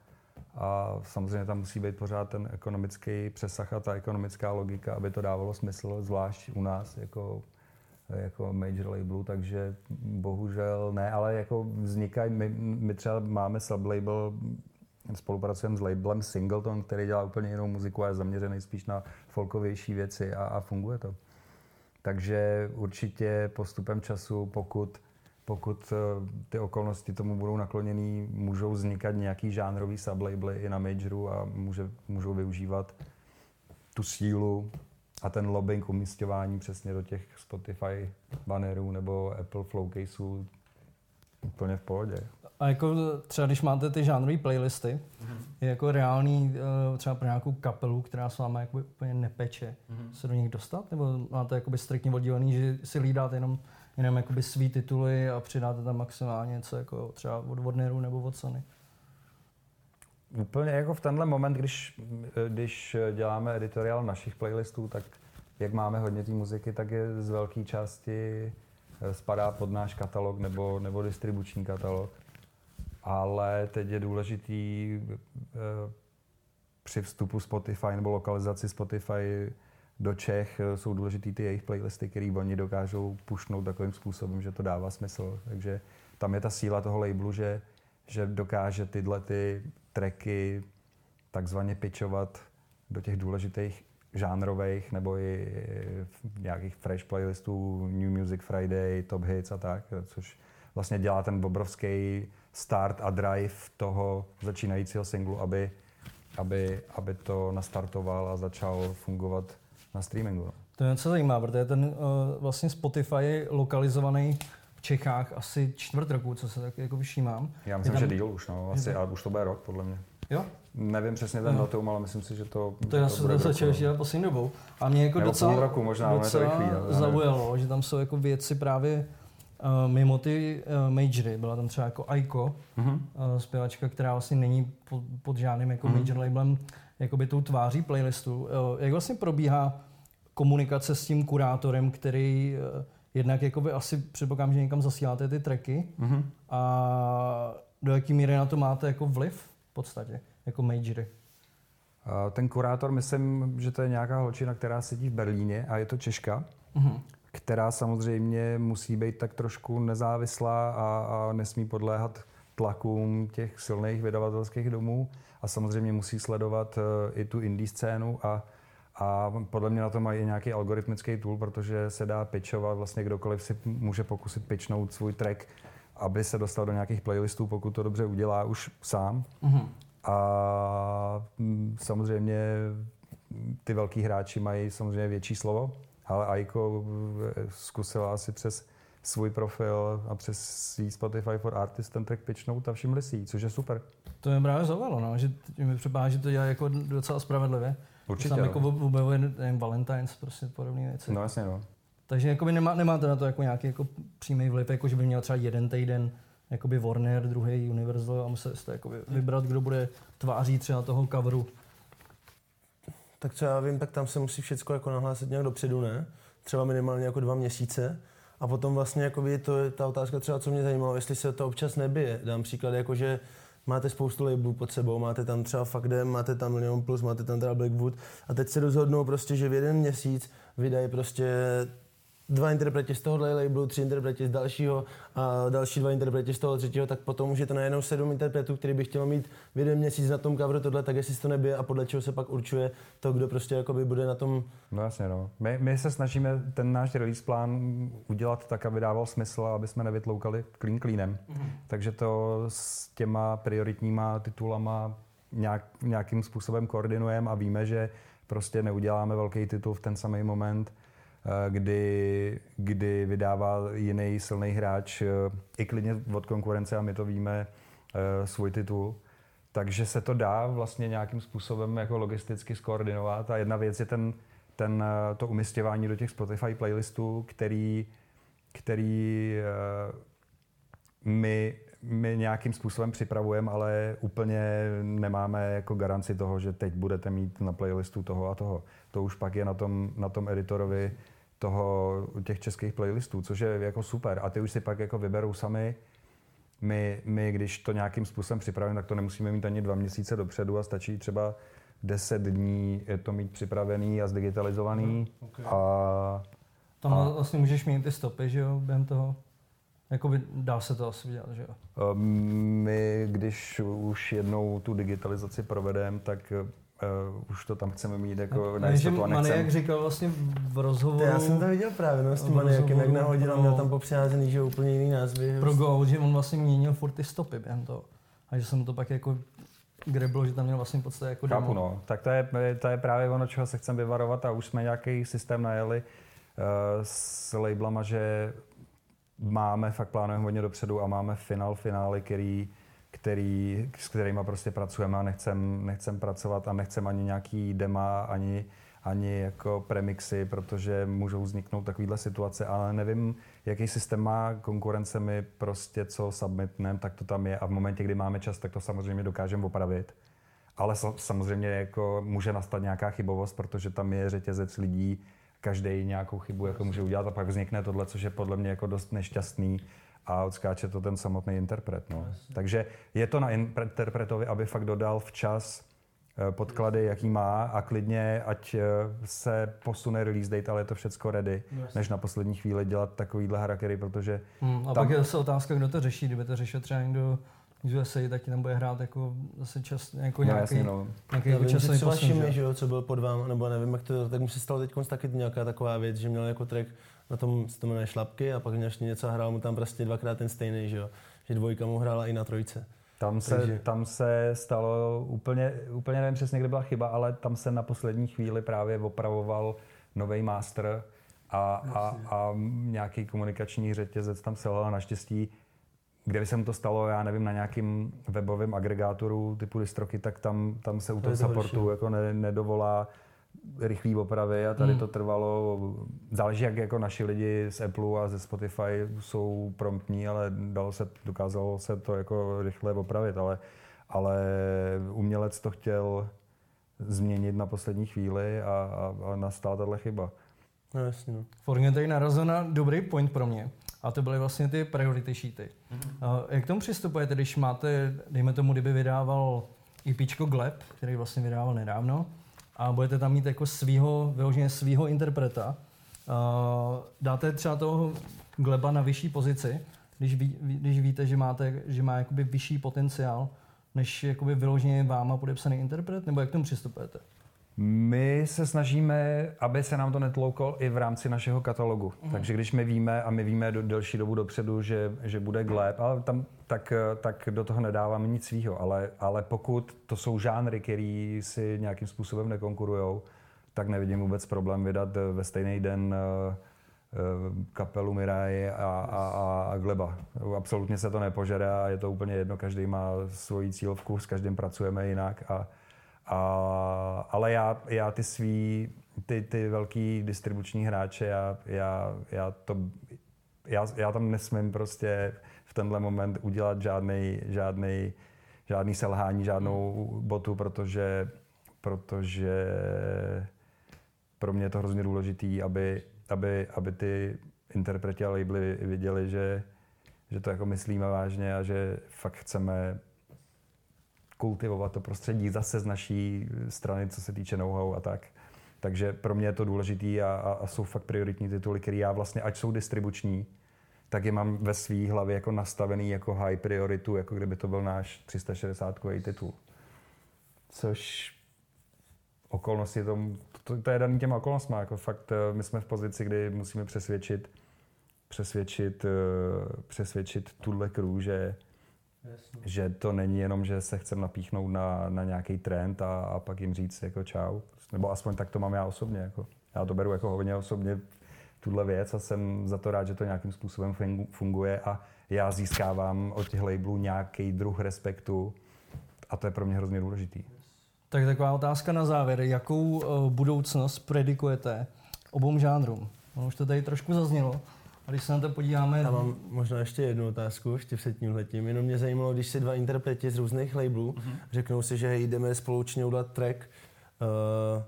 a samozřejmě tam musí být pořád ten ekonomický přesah a ta ekonomická logika, aby to dávalo smysl, zvlášť u nás jako, jako major labelu, takže bohužel ne, ale jako vznikají, my, my třeba máme sublabel, spolupracujeme s labelem Singleton, který dělá úplně jinou muziku a je zaměřený spíš na folkovější věci a, a funguje to. Takže určitě postupem času, pokud pokud eh, ty okolnosti tomu budou nakloněný, můžou vznikat nějaký žánrový sublabely i na majoru a může, můžou využívat tu sílu a ten lobbying umístěvání přesně do těch Spotify bannerů nebo Apple Flowcaseů úplně v pohodě. A jako třeba když máte ty žánrové playlisty, mm-hmm. je jako reálný eh, třeba pro nějakou kapelu, která s váma jako úplně nepeče, mm-hmm. se do nich dostat? Nebo máte jakoby striktně oddělený, že si hlídáte jenom jenom jakoby svý tituly a přidáte tam maximálně něco jako třeba od Warneru nebo od Sony. Úplně jako v tenhle moment, když, když děláme editoriál našich playlistů, tak jak máme hodně té muziky, tak je z velké části spadá pod náš katalog nebo, nebo distribuční katalog. Ale teď je důležitý eh, při vstupu Spotify nebo lokalizaci Spotify do Čech eh, jsou důležitý ty jejich playlisty, které oni dokážou pušnout takovým způsobem, že to dává smysl. Takže tam je ta síla toho labelu, že, že dokáže tyhle ty tracky takzvaně pitchovat do těch důležitých žánrových nebo i nějakých fresh playlistů, New Music Friday, Top Hits a tak, což vlastně dělá ten obrovský start a drive toho začínajícího singlu, aby, aby, aby to nastartoval a začal fungovat na streamingu. To je něco zajímá, protože ten uh, vlastně Spotify je lokalizovaný v Čechách asi čtvrt roku, co se tak jako všímám. Já myslím, tam... že díl už, no, asi, a už to bude rok, podle mě. Jo? Nevím přesně ten datum, ale myslím si, že to... To já jsem začal dělat poslední dobou. A mě jako Nebo docela, půl roku možná, docela to rychlý, zaujalo, že tam jsou jako věci právě uh, mimo ty uh, majory. Byla tam třeba jako Aiko, uh-huh. uh, zpěvačka, která vlastně není pod, pod žádným jako uh-huh. major labelem jakoby tou tváří playlistu. Jak vlastně probíhá komunikace s tím kurátorem, který eh, jednak jakoby asi předpokládám, že někam zasíláte ty tracky mm-hmm. a do jaké míry na to máte jako vliv v podstatě, jako majory? Ten kurátor, myslím, že to je nějaká holčina, která sedí v Berlíně a je to Češka, mm-hmm. která samozřejmě musí být tak trošku nezávislá a, a nesmí podléhat tlakům těch silných vydavatelských domů a samozřejmě musí sledovat uh, i tu indie scénu a, a podle mě na to mají nějaký algoritmický tool, protože se dá pitchovat, vlastně kdokoliv si může pokusit pitchnout svůj track, aby se dostal do nějakých playlistů, pokud to dobře udělá už sám. Mm-hmm. A mm, samozřejmě ty velký hráči mají samozřejmě větší slovo, ale Aiko eh, zkusila asi přes svůj profil a přes svý Spotify for Artists ten track pitchnout a všimli si jí, což je super. To mě právě zaujalo, no, že mi připadá, že to dělá jako docela spravedlivě. Určitě. Tam jako objevuje nevím, Valentine's, prostě podobné věci. No jasně, no. Takže jakoby nemá, nemáte na to jako nějaký jako přímý vliv, jako že by měl třeba jeden týden jakoby Warner, druhý Universal a museli jste jakoby vybrat, kdo bude tváří třeba toho coveru. Tak co já vím, tak tam se musí všechno jako nahlásit nějak dopředu, ne? Třeba minimálně jako dva měsíce. A potom vlastně jakoby to je ta otázka třeba, co mě zajímalo, jestli se to občas nebije. Dám příklad, jako že máte spoustu labelů pod sebou, máte tam třeba Fakdem, máte tam Million Plus, máte tam teda Blackwood a teď se rozhodnou prostě, že v jeden měsíc vydají prostě dva interpreti z tohohle labelu, tři interpreti z dalšího a další dva interpreti z toho třetího, tak potom už je to najednou sedm interpretů, který by chtěl mít v jeden měsíc na tom coveru tohle, tak jestli to nebije a podle čeho se pak určuje to, kdo prostě jakoby bude na tom. No jasně, no. My, my se snažíme ten náš release plán udělat tak, aby dával smysl, aby jsme nevytloukali clean cleanem. Mm-hmm. Takže to s těma prioritníma titulama nějak, nějakým způsobem koordinujeme a víme, že prostě neuděláme velký titul v ten samý moment, kdy, kdy vydává jiný silný hráč, eh, i klidně od konkurence, a my to víme, eh, svůj titul. Takže se to dá vlastně nějakým způsobem jako logisticky skoordinovat. A jedna věc je ten, ten, to umistěvání do těch Spotify playlistů, který, který my, my nějakým způsobem připravujeme, ale úplně nemáme jako garanci toho, že teď budete mít na playlistu toho a toho. To už pak je na tom, na tom editorovi, toho, těch českých playlistů, což je jako super. A ty už si pak jako vyberou sami. My, my když to nějakým způsobem připravíme, tak to nemusíme mít ani dva měsíce dopředu a stačí třeba 10 dní je to mít připravený a zdigitalizovaný. Hmm, okay. a, Tam a, vlastně můžeš mít ty stopy, že jo, během toho? Jakoby dá se to asi udělat, že jo? My, když už jednou tu digitalizaci provedeme, tak uh, už to tam chceme mít jako na jistotu a nechcem. jak říkal vlastně v rozhovoru... Já jsem to viděl právě, no, s tím Maniakem, jak nahodil a měl tam popřiházený, že úplně jiný názvy. Pro Go, že on vlastně měnil furt ty stopy během toho. A že jsem to pak jako greblo, že tam měl vlastně podstatě jako Chápu, no. Tak to je, to je právě ono, čeho se chceme vyvarovat a už jsme nějaký systém najeli uh, s labelama, že máme, fakt plánujeme hodně dopředu a máme final, finály, který který, s kterými prostě pracujeme a nechcem, nechcem pracovat a nechcem ani nějaký dema, ani, ani jako premixy, protože můžou vzniknout takovéhle situace, ale nevím, jaký systém má konkurence, my prostě co submitneme, tak to tam je a v momentě, kdy máme čas, tak to samozřejmě dokážeme opravit. Ale samozřejmě jako může nastat nějaká chybovost, protože tam je řetězec lidí, každý nějakou chybu jako může udělat a pak vznikne tohle, což je podle mě jako dost nešťastný a odskáče to ten samotný interpret. No. Takže je to na interpretovi, aby fakt dodal včas eh, podklady, jaký má a klidně, ať eh, se posune release date, ale je to všecko ready, yes. než na poslední chvíli dělat takovýhle harakery, protože... Hmm, a tam... pak je zase otázka, kdo to řeší, kdyby to řešil třeba někdo z USA, tak ti tam bude hrát jako zase čas, jako no, nějaký, jasně, no. nějaký jako časový posun. Všimli, že jo, co byl pod vám, nebo nevím, jak to, tak mu se stalo teď taky nějaká taková věc, že měl jako track na tom se to jmenuje šlapky a pak ještě něco hrál mu tam prostě dvakrát ten stejný, že jo. Že dvojka mu hrála i na trojce. Tam se, Takže... tam se stalo úplně, úplně nevím přesně, kde byla chyba, ale tam se na poslední chvíli právě opravoval nový master a, a, a nějaký komunikační řetězec tam selhal naštěstí kde se mu to stalo, já nevím, na nějakým webovém agregátoru typu distroky, tak tam, tam se u toho supportu jako ne, nedovolá rychlé opravy a tady hmm. to trvalo, záleží jak jako naši lidi z Apple a ze Spotify jsou promptní, ale dalo se, dokázalo se to jako rychle opravit, ale, ale umělec to chtěl změnit na poslední chvíli a, a, a nastala tahle chyba. No jasně. No. Forně tady narazil na dobrý point pro mě. A to byly vlastně ty priority sheety. Mm-hmm. Jak k tomu přistupujete, když máte, dejme tomu, kdyby vydával IP Gleb, který vlastně vydával nedávno, a budete tam mít jako svýho, vyloženě svýho interpreta. Uh, dáte třeba toho Gleba na vyšší pozici, když, ví, když víte, že, máte, že má jakoby vyšší potenciál, než jakoby vyloženě váma podepsaný interpret, nebo jak k tomu přistupujete? My se snažíme, aby se nám to netlouklo i v rámci našeho katalogu. Mm. Takže když my víme, a my víme do delší dobu dopředu, že, že bude Gleb, ale tam, tak, tak do toho nedáváme nic svýho. Ale, ale pokud to jsou žánry, které si nějakým způsobem nekonkurují, tak nevidím vůbec problém vydat ve stejný den kapelu Mirai a, a, a, a Gleba. Absolutně se to nepožere a je to úplně jedno, každý má svoji cílovku, s každým pracujeme jinak. A, a, ale já, já ty svý, ty, ty velký distribuční hráče, já, já, já, to, já, já tam nesmím prostě v tenhle moment udělat žádný, žádný, žádný selhání, žádnou botu, protože, protože pro mě je to hrozně důležité, aby, aby, aby ty interpreti a labely viděli, že, že to jako myslíme vážně a že fakt chceme kultivovat to prostředí zase z naší strany, co se týče know-how a tak. Takže pro mě je to důležitý a, a, a jsou fakt prioritní tituly, které já vlastně, ať jsou distribuční, tak je mám ve své hlavě jako nastavený jako high prioritu, jako kdyby to byl náš 360 titul. Což okolnosti tomu, to, to je daný těma okolnostmi. Jako fakt eh, my jsme v pozici, kdy musíme přesvědčit, přesvědčit, eh, přesvědčit tuhle crew, že, že to není jenom, že se chcem napíchnout na, na nějaký trend a, a pak jim říct jako čau. Nebo aspoň tak to mám já osobně. Jako. Já to beru jako hodně osobně tuhle věc a jsem za to rád, že to nějakým způsobem funguje a já získávám od těch labelů nějaký druh respektu a to je pro mě hrozně důležitý. Tak taková otázka na závěr. Jakou uh, budoucnost predikujete obou žánrům? No, už to tady trošku zaznělo. A když se na to podíváme... Já mám možná ještě jednu otázku, ještě před tím letím. Jenom mě zajímalo, když si dva interpreti z různých labelů uh-huh. řeknou si, že jdeme společně udělat track, uh,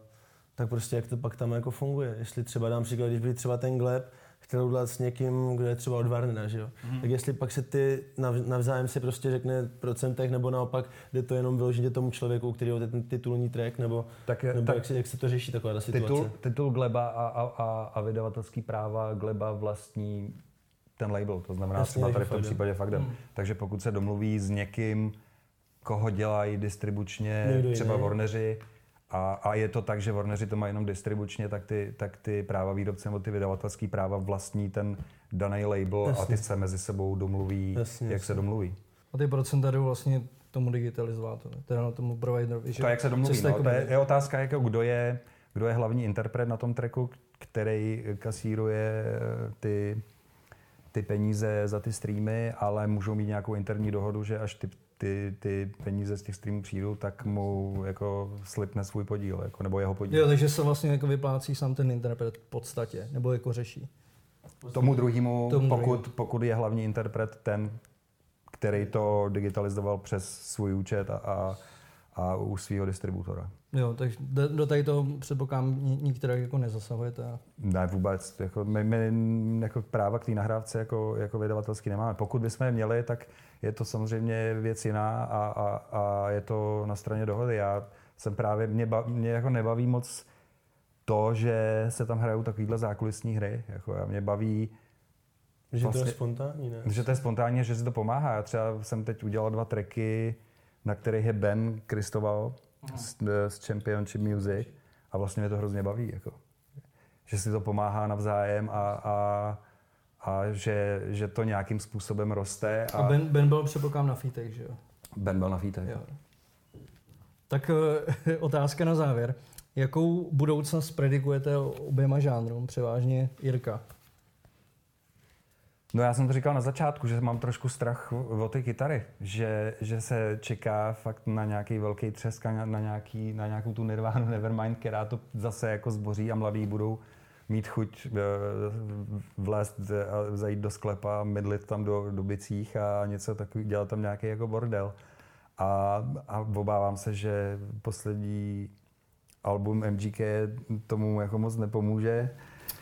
tak prostě jak to pak tam jako funguje. Jestli třeba dám příklad, když by třeba ten Gleb chtěl udělat s někým, kdo je třeba od Warnera, že jo? Mm. Tak jestli pak se ty navzájem si prostě řekne procentech, nebo naopak jde to jenom vyloženě tomu člověku, který je ten titulní track, nebo, tak je, nebo tak jak, se, jak se to řeší taková situace? Titul, titul Gleba a, a, a, a vydavatelský práva Gleba vlastní ten label, to znamená Jasně, třeba tady v tom případě Fakdem. Mm. Takže pokud se domluví s někým, koho dělají distribučně, Někdo třeba jiný. Warneri, a, a je to tak, že Warneri to mají jenom distribučně, tak ty, tak ty práva výrobce nebo ty vydavatelské práva vlastní ten daný label jasně. a ty se mezi sebou domluví, jasně, jak jasně. se domluví. A ty procenta jdou vlastně tomu digitalizovátorovi, teda na tomu providerovi. To jak se domluví, no, to je, je otázka, jako kdo je, kdo je hlavní interpret na tom tracku, který kasíruje ty, ty peníze za ty streamy, ale můžou mít nějakou interní dohodu, že až ty ty, ty peníze z těch streamů přijdou, tak mu jako slipne svůj podíl, jako, nebo jeho podíl. Jo, takže se vlastně jako vyplácí sám ten interpret v podstatě, nebo jako řeší. Tomu druhému, pokud, pokud je hlavní interpret ten, který to digitalizoval přes svůj účet a, a, a u svého distributora. Jo, takže do, do tady toho předpokládám nikteré jako nezasahujete? Ne, vůbec. Jako my, my jako práva k té nahrávce jako, jako vydavatelský nemáme. Pokud bychom je měli, tak je to samozřejmě věc jiná a, a, a je to na straně dohody. Já jsem právě, mě, ba, mě jako nebaví moc to, že se tam hrajou takovýhle zákulisní hry. Jako já mě baví že vlastně, to je vlastně- spontánní, ne? Že to je spontánně, že si to pomáhá. Já třeba jsem teď udělal dva tracky, na kterých je Ben Kristoval z, z Championship Music a vlastně mě to hrozně baví. Jako. Že si to pomáhá navzájem a, a a že, že to nějakým způsobem roste. A, a Ben, ben byl předpokládám na fítech, že jo? Ben byl na fítech. Jo. Tak eh, otázka na závěr. Jakou budoucnost predikujete oběma žánrům, převážně Jirka? No já jsem to říkal na začátku, že mám trošku strach o ty kytary, že, že se čeká fakt na nějaký velký třesk, na, na, nějaký, na nějakou tu Nirvánu Nevermind, která to zase jako zboří a mladí budou mít chuť eh, vlézt a zajít do sklepa, mydlit tam do, do bicích a něco takový, dělat tam nějaký jako bordel. A, a obávám se, že poslední album MGK tomu jako moc nepomůže.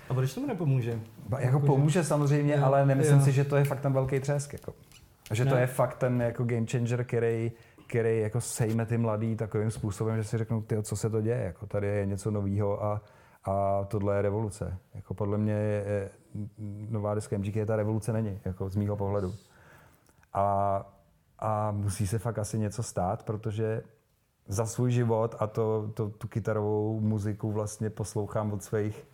A proč tomu nepomůže? Ba, jako pomůže samozřejmě, jo, ale nemyslím jo. si, že to je fakt ten velký třesk. Jako. Že ne. to je fakt ten jako game changer, který, který jako sejme ty mladý takovým způsobem, že si řeknou, ty, co se to děje, jako tady je něco nového a, a tohle je revoluce. Jako podle mě je, je, nová deska MGK ta revoluce není, jako z mýho pohledu. A, a musí se fakt asi něco stát, protože za svůj život a to, to, tu kytarovou muziku vlastně poslouchám od svých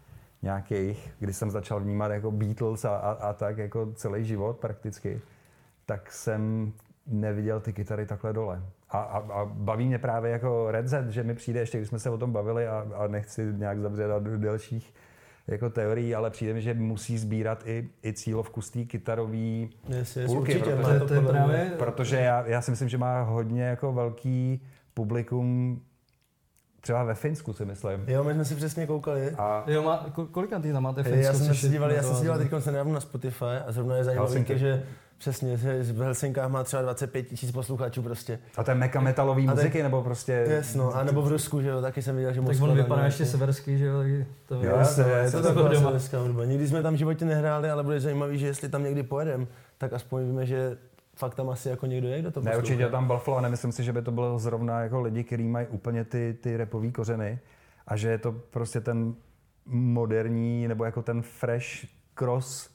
nějakých, když jsem začal vnímat jako Beatles a, a, a tak jako celý život prakticky, tak jsem neviděl ty kytary takhle dole. A, a, a baví mě právě jako Red Z, že mi přijde ještě, když jsme se o tom bavili a, a nechci nějak zabředat do delších jako teorií, ale přijde mi, že musí sbírat i, i cílovku z té kytarový Yes, yes, půlky, určitě, protože, To, to je právě... protože já, já si myslím, že má hodně jako velký publikum třeba ve Finsku si myslím. Jo, my jsme si přesně koukali. A Jo, má, ko- kolikatý tam máte Finsko? Já jsem se díval, já jsem se díval teď se nedávno na Spotify a zrovna je zajímavé, že přesně, že v Helsinkách má třeba 25 tisíc posluchačů prostě. A to je meka metalový A muziky, nebo prostě... Yes, no, a nebo v Rusku, že jo, taky jsem viděl, že Tak on vypadá nějaký- ještě severský, že jo? taky To Jo, No, je co to to taková bylo doma? severská hudba. Nikdy jsme tam v životě nehráli, ale bude zajímavý, že jestli tam někdy pojedem, tak aspoň víme, že fakt tam asi jako někdo je, kdo to Ne, poslouchá. určitě tam Buffalo a nemyslím si, že by to bylo zrovna jako lidi, kteří mají úplně ty, ty repový kořeny a že je to prostě ten moderní nebo jako ten fresh cross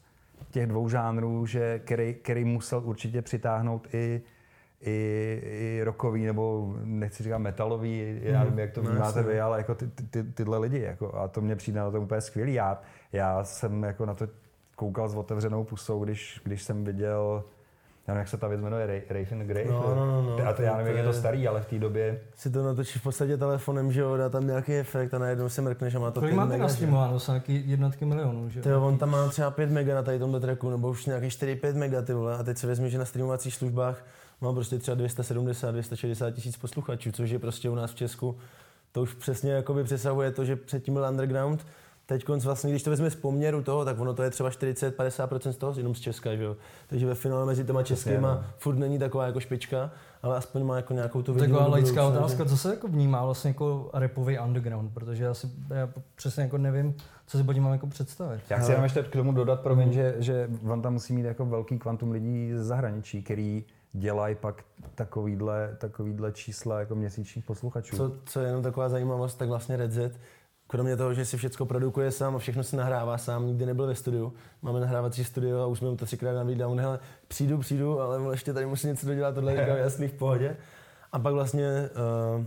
těch dvou žánrů, že který, který musel určitě přitáhnout i i, i rockový, nebo nechci říkat metalový, já Mhm. nevím, jak to No, vnímáte vy, ale jako ty, ty, tyhle lidi. Jako, a to mě přijde na to úplně skvělý. Já, já jsem jako na to koukal s otevřenou pusou, když, když jsem viděl, já nevím, jak se ta věc jmenuje, Ra- Raven Grave. No, no, no, no. A to já nevím, jak je to starý, ale v té době Si to natočíš v podstatě telefonem, že jo, dá tam nějaký efekt a najednou se mrkneš a má to Kolik máte mega, na že? streamováno? Jsou nějaký jednotky milionů, že Ty jo, on tam má třeba 5 mega na tady tomto tracku, nebo už nějaký 4-5 mega, ty vole. A teď si vezmi, že na streamovacích službách má prostě třeba 270, 260 tisíc posluchačů, což je prostě u nás v Česku. To už přesně jakoby přesahuje to, že předtím byl underground. Teď vlastně, když to vezme z poměru toho, tak ono to je třeba 40-50% z toho jenom z Česka, že jo. Takže ve finále mezi těma českýma no. furt není taková jako špička, ale aspoň má jako nějakou tu Taková vidinu do laická otázka, co se jako vnímá vlastně jako rapový underground, protože já, si, já přesně jako nevím, co si pod tím mám jako představit. Já chci jenom ještě k tomu dodat, promiň, že, že on tam musí mít jako velký kvantum lidí z zahraničí, který dělají pak takovýhle, takovýhle čísla jako měsíčních posluchačů. Co, co je jenom taková zajímavost, tak vlastně Red Z, kromě toho, že si všechno produkuje sám a všechno si nahrává sám, nikdy nebyl ve studiu. Máme nahrávací studio a už jsme mu to třikrát nabídli a on, hele, přijdu, přijdu, ale ještě tady musím něco dodělat, tohle říkám jasný v pohodě. A pak vlastně, uh, uh,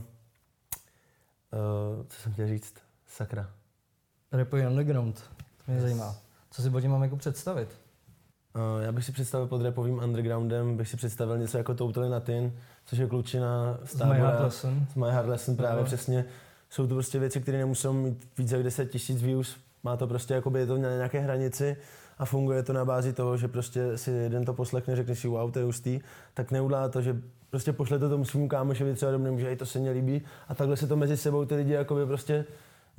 co jsem chtěl říct, sakra. Rapový underground, to mě zajímá. Co si pod tím mám jako představit? Uh, já bych si představil pod rapovým undergroundem, bych si představil něco jako Totally Nothing, což je klučina z My tábora. Lesson. Z My Hard Lesson právě Aha. přesně. Jsou to prostě věci, které nemusí mít víc jak 10 tisíc views. Má to prostě, jakoby je to na nějaké hranici a funguje to na bázi toho, že prostě si jeden to poslechne, řekne si wow, to je hustý, tak neudá to, že prostě pošle to tomu svému kámošovi třeba dobrým, že "Hej, to se mně líbí a takhle se to mezi sebou ty lidi jakoby prostě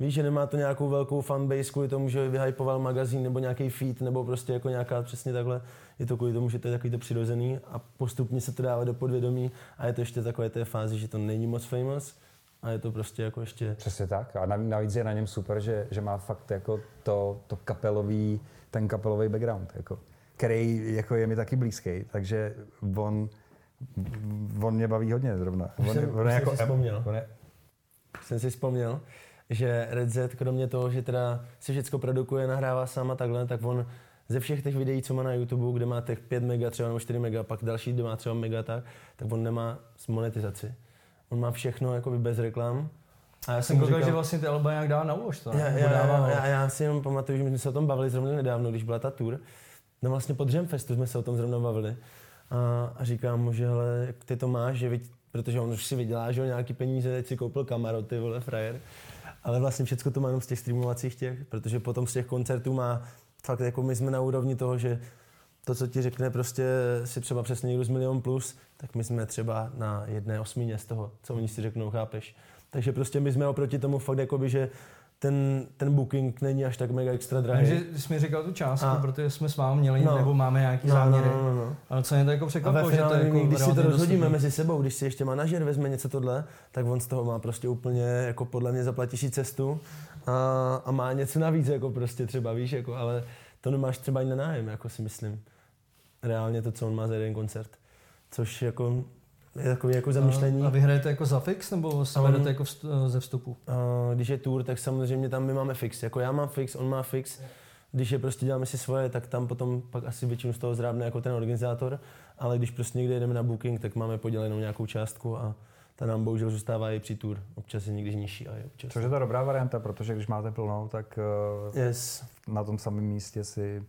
Víš, že nemá to nějakou velkou fanbase kvůli tomu, že vyhypoval magazín nebo nějaký feed, nebo prostě jako nějaká přesně takhle. Je to kvůli tomu, že to je takový to přirozený a postupně se to dává do podvědomí a je to ještě takové té fázi, že to není moc famous a je to prostě jako ještě... Přesně tak. A naví- navíc je na něm super, že, že má fakt jako to, to kapelový, ten kapelový background, jako, který jako je mi taky blízký, takže on, on mě baví hodně zrovna. On, jsem- on je jsem jako, si vzpomněl. on je, Jsem si vzpomněl, že Red Z, kromě toho, že teda si všechno produkuje, nahrává sám a takhle, tak on ze všech těch videí, co má na YouTube, kde má těch 5 mega třeba nebo 4 mega, pak další, kde má třeba mega tak, tak on nemá monetizaci. On má všechno jakoby bez reklam. A já Jsem koukal, že vlastně ty Alba nějak dává na úlož to, ne? já, já, dává, já, já, já, si jenom pamatuju, že my jsme se o tom bavili zrovna nedávno, když byla ta tour. No vlastně po Jamfestu jsme se o tom zrovna bavili. A, a říkám mu, že hele, jak ty to máš, že viď, protože on už si vydělá, že nějaký peníze, teď si koupil kamaroty, ty vole, frajer. Ale vlastně všechno to má jenom z těch streamovacích těch, protože potom z těch koncertů má fakt jako my jsme na úrovni toho, že to, co ti řekne prostě si třeba přesně někdo z milion plus, tak my jsme třeba na jedné osmině z toho, co oni si řeknou, chápeš? Takže prostě my jsme oproti tomu fakt jakoby, že ten, ten booking není až tak mega extra drahý. Takže jsi mi říkal tu částku, A- protože jsme s vámi měli, No. nebo máme nějaký no, no, záměry. no, no, no. Ale co mě to jako překvapilo, že to je jako když si to rozhodíme mezi sebou, když si ještě manažer vezme něco tohle, tak on z toho má prostě úplně, jako podle mě zaplatí si cestu a, a má něco navíc, jako prostě třeba, víš, jako, ale to nemáš třeba ani na nájem, jako si myslím. Reálně to, co on má za jeden koncert. Což jako je takový jako zamýšlení. A vy hrajete jako za fix, nebo se A vedete jako vst- ze vstupu? A když je tour, tak samozřejmě tam my máme fix. Jako já mám fix, on má fix. Když je prostě děláme si svoje, tak tam potom pak asi většinu z toho zrábne jako ten organizátor. Ale když prostě někde jedeme na booking, tak máme podělenou nějakou částku a ta nám bohužel zůstává i při tour. Občas je někdy nižší a je občas. což je to dobrá varianta, protože když máte plnou, tak uh, Yes. na tom samém místě si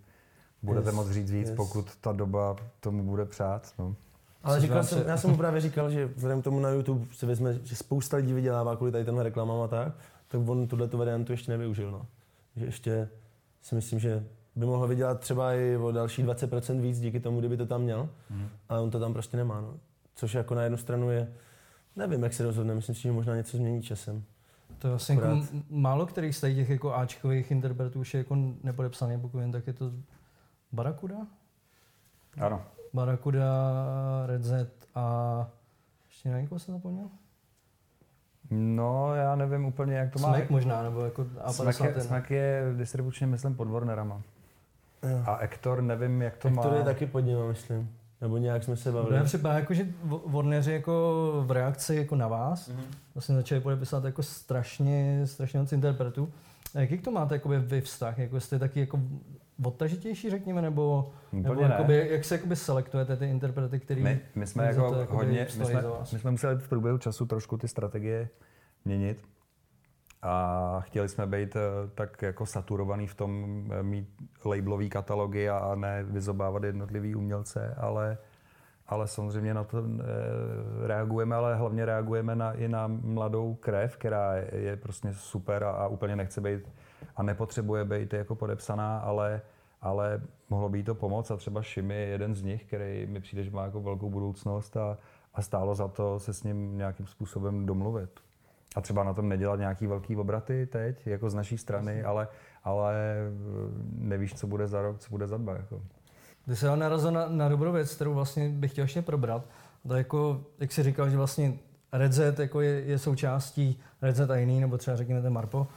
budete Yes, moc říct víc, yes. pokud ta doba tomu bude přát. No. Ale Což říkal jsem, se- já jsem mu právě říkal, že vzhledem k tomu na YouTube si vezme, že spousta lidí vydělává kvůli tady tenhle reklamám a tak, tak on tuhle tu variantu ještě nevyužil. No. Že ještě si myslím, že by mohl vydělat třeba i o další 20% víc díky tomu, kdyby to tam měl, mm. ale on to tam prostě nemá. No. Což jako na jednu stranu je, nevím, jak se rozhodne, myslím si, že možná něco změní časem. To je vlastně jako málo kterých z těch jako Ačkových interpretů už je jako nepodepsaný, pokud jen tak je to Barakuda? Ano. Barakuda, Red Z a ještě na někoho jsem zapomněl? No, já nevím úplně, jak to má. Smek možná, nebo jako A Smek je, Smek je distribučně, myslím, pod Warnerama. Jo. A Ektor, nevím, jak to Ektor má. Ektor je taky pod ním, myslím. Nebo nějak jsme se bavili. Mně připadá, jako, že Warneri jako v reakci jako na vás mm-hmm. vlastně začali podepisovat jako strašně, strašně moc interpretů. A jaký to máte jakoby, vy vztah? Jako jste taky jako odtažitější, řekněme, nebo, nebo jakoby, jak se jakoby selektujete ty interprety, který my, my jsme jako hodně, my jsme, my jsme museli v průběhu času trošku ty strategie měnit a chtěli jsme být eh, tak jako saturovaný v tom eh, mít labelový katalogy a ne vyzobávat jednotlivý umělce, ale, ale samozřejmě na to eh, reagujeme, ale hlavně reagujeme na, i na mladou krev, která je prostě super a, a úplně nechce být a nepotřebuje být jako podepsaná, ale, ale mohlo by jí to pomoct a třeba Šimi je jeden z nich, který mi přijde, že má jako velkou budoucnost a, a stálo za to se s ním nějakým způsobem domluvit. A třeba na tom nedělat nějaký velký obraty teď, jako z naší strany, ale, ale nevíš, co bude za rok, co bude za dva. Jako. Ty se narazil na, na dobrou věc, kterou vlastně bych chtěl ještě probrat. To jako, jak jsi říkal, že vlastně Red Z jako je, je součástí Red Z a jiný, nebo třeba řekněme ten Marpo,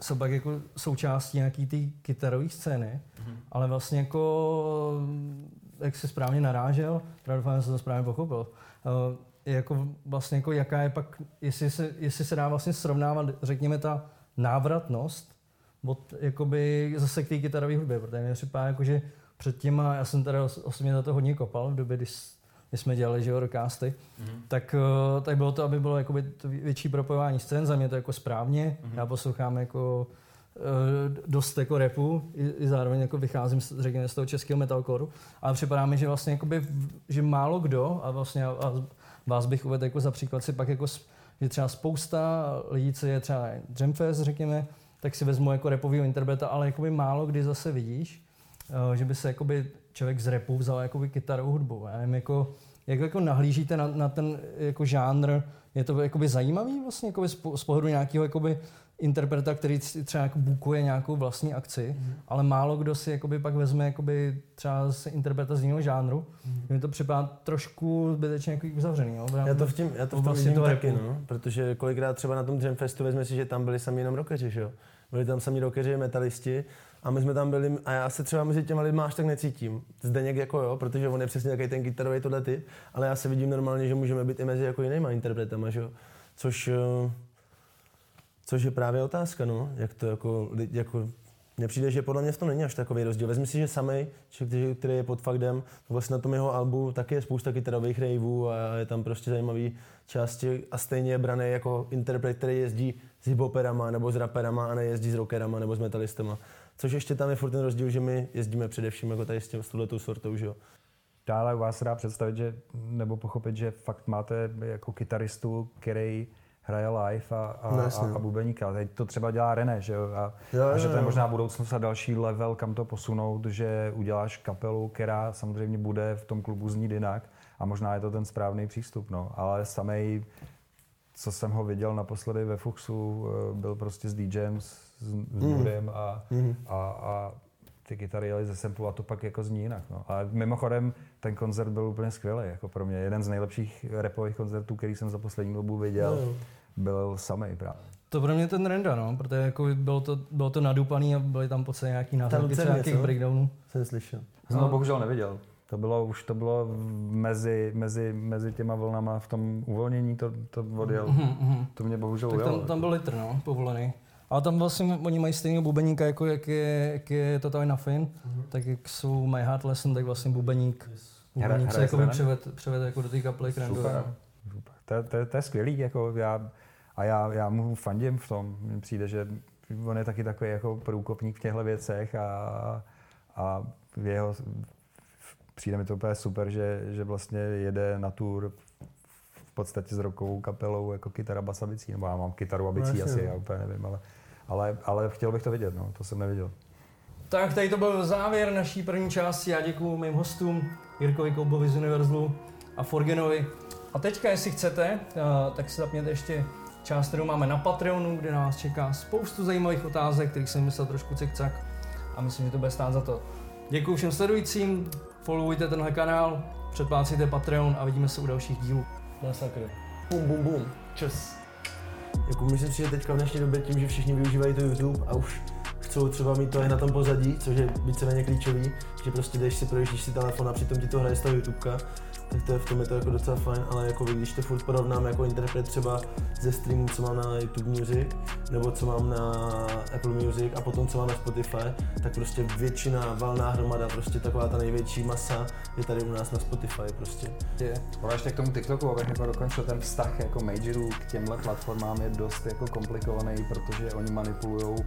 jsou pak jako součástí nějaký ty kytarové scény, mm-hmm. ale vlastně jako, jak se správně narážel, pravděpodobně jsem to správně pochopil, uh, jako vlastně jako jaká je pak, jestli se, jestli se dá vlastně srovnávat, řekněme, ta návratnost od jakoby zase k té kytarové hudbě, protože mě připadá jako, že před těma, já jsem teda osobně za to hodně kopal v době, kdy, kdy jsme dělali, že jo, mm-hmm. tak, eh, tak bylo to, aby bylo jakoby to větší propojování scén, za mě to jako správně, mm-hmm. já poslouchám jako eh, dost jako repu, i, i zároveň jako vycházím řekněme, z toho českého metalcoreu, ale připadá mi, že vlastně jakoby, že málo kdo a vlastně a vás bych uvedl jako za příklad si pak jako, že třeba spousta lidí, co je třeba Jamfest, řekněme, tak si vezmu jako repovýho interpreta, ale jakoby málo kdy zase vidíš, eh, že by se jakoby člověk z repu vzal jakoby kytarovou hudbu. Já nevím, jako, jak jako nahlížíte na, na ten jako žánr, je to jakoby zajímavý vlastně jakoby z pohledu nějakého jakoby interpreta, který třeba jako bukuje nějakou vlastní akci, mm. ale málo kdo si jakoby pak vezme jakoby třeba z interpreta z jiného žánru. Mm. Mi to připadá trošku zbytečně jako uzavřený. Jo? Já to v, tím, já to v tom vidím taky, no, protože kolikrát třeba na tom Jam Festu vezme si, že tam byli sami jenom rockeři, že jo? Byli tam sami rockeři, metalisti a my jsme tam byli, a já se třeba mezi těma lidmi až tak necítím. Zdeněk jako jo, protože on je přesně takový ten kytarový tohle typ, ale já se vidím normálně, že můžeme být i mezi jako jinýma interpretama, že jo? Což uh, Což je právě otázka, no, jak to jako, jako mně přijde, že podle mě v tom není až takový rozdíl. Vezmi si, že samej, který, který je pod faktem, vlastně na tom jeho albu taky je spousta kytarových raveů a je tam prostě zajímavý části a stejně je braný jako interpret, který jezdí s hiphoperama nebo s raperama a nejezdí s rockerama nebo s metalistama. Což ještě tam je furt ten rozdíl, že my jezdíme především jako tady s, tím, s touhletou sortou, že jo. Dále vás dá představit, že, nebo pochopit, že fakt máte jako kytaristu, který hraje live a, a, no, a, a bubeníka. Teď to třeba dělá René, že jo? A, jo, a že to je možná budoucnost a další level, kam to posunout, že uděláš kapelu, která samozřejmě bude v tom klubu znít jinak a možná je to ten správný přístup, no. Ale samej, co jsem ho viděl naposledy ve Fuxu, eh, byl prostě s DJem, s, s mm. a, mm. a, a ty kytary jeli ze samplu a to pak jako zní jinak. No. A mimochodem ten koncert byl úplně skvělý, jako pro mě jeden z nejlepších repových koncertů, který jsem za poslední dobu viděl, no. byl samý právě. To pro mě ten Renda, no, protože jako bylo to, bylo to nadupaný a byly tam po nějaký náhrady nějakých breakdownů. Jsem slyšel. Jsem no. bohužel neviděl. To bylo, už to bylo mezi, mezi, mezi těma vlnama v tom uvolnění, to, to odjel. Mm-hmm. To mě bohužel tak ujelo. Tam, tam byl litr, no, povolený. Ale tam vlastně oni mají stejného bubeníka, jako jak je, jak je Total na Fin, mm-hmm. tak jak jsou My Heart Lesson, tak vlastně bubeník, bubeník se jako převed, převed jako do té kapely Super. Super. To, to, to, je skvělý, jako já, a já, já mu fandím v tom. Mně přijde, že on je taky takový jako průkopník v těchto věcech a, a v jeho, přijde mi to úplně super, že, že vlastně jede na tour v podstatě s rokovou kapelou jako kytara basabicí, nebo já mám kytaru a bicí no, asi, já úplně nevím, ale ale, ale chtěl bych to vidět, no, to jsem neviděl. Tak tady to byl závěr naší první části. Já děkuji mým hostům, Jirkovi Koubovi z Univerzlu a Forgenovi. A teďka, jestli chcete, eh, tak si zapněte ještě část, kterou máme na Patreonu, kde na vás čeká spoustu zajímavých otázek, kterých jsem myslel trošku cikcak a myslím, že to bude stát za to. Děkuji všem sledujícím, followujte tenhle kanál, předplácejte Patreon a vidíme se u dalších dílů. Masakr. Bum, bum, bum. Čus. Jako myslím si, že teďka v dnešní době tím, že všichni využívají to YouTube a už chcou třeba mít to i na tom pozadí, což je víceméně klíčový, že prostě jdeš si, projíždíš si telefon a přitom ti to hraje z toho YouTubeka, tak to je v tom je to jako docela fajn, ale jako když to furt porovnám jako interpret třeba ze streamů, co mám na YouTube Music, nebo co mám na Apple Music a potom co mám na Spotify, tak prostě většina, valná hromada, prostě taková ta největší masa je tady u nás na Spotify prostě. Je. Ale ještě k tomu TikToku, abych jako dokončil ten vztah jako majorů k těmhle platformám je dost jako komplikovaný, protože oni manipulují uh,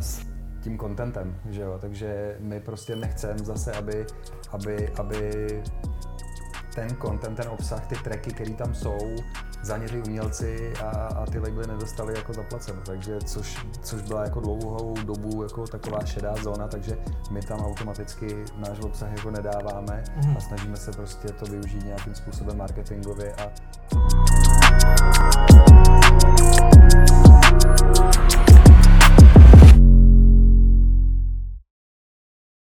s tím contentem, že jo? takže my prostě nechceme zase, aby, aby, aby ten content, ten obsah, ty tracky, které tam jsou, zaněři umělci a, a ty labely nedostali jako zaplaceno, takže což, což byla jako dlouhou dobu jako taková šedá zóna, takže my tam automaticky náš obsah jako nedáváme mm-hmm. a snažíme se prostě to využít nějakým způsobem marketingově a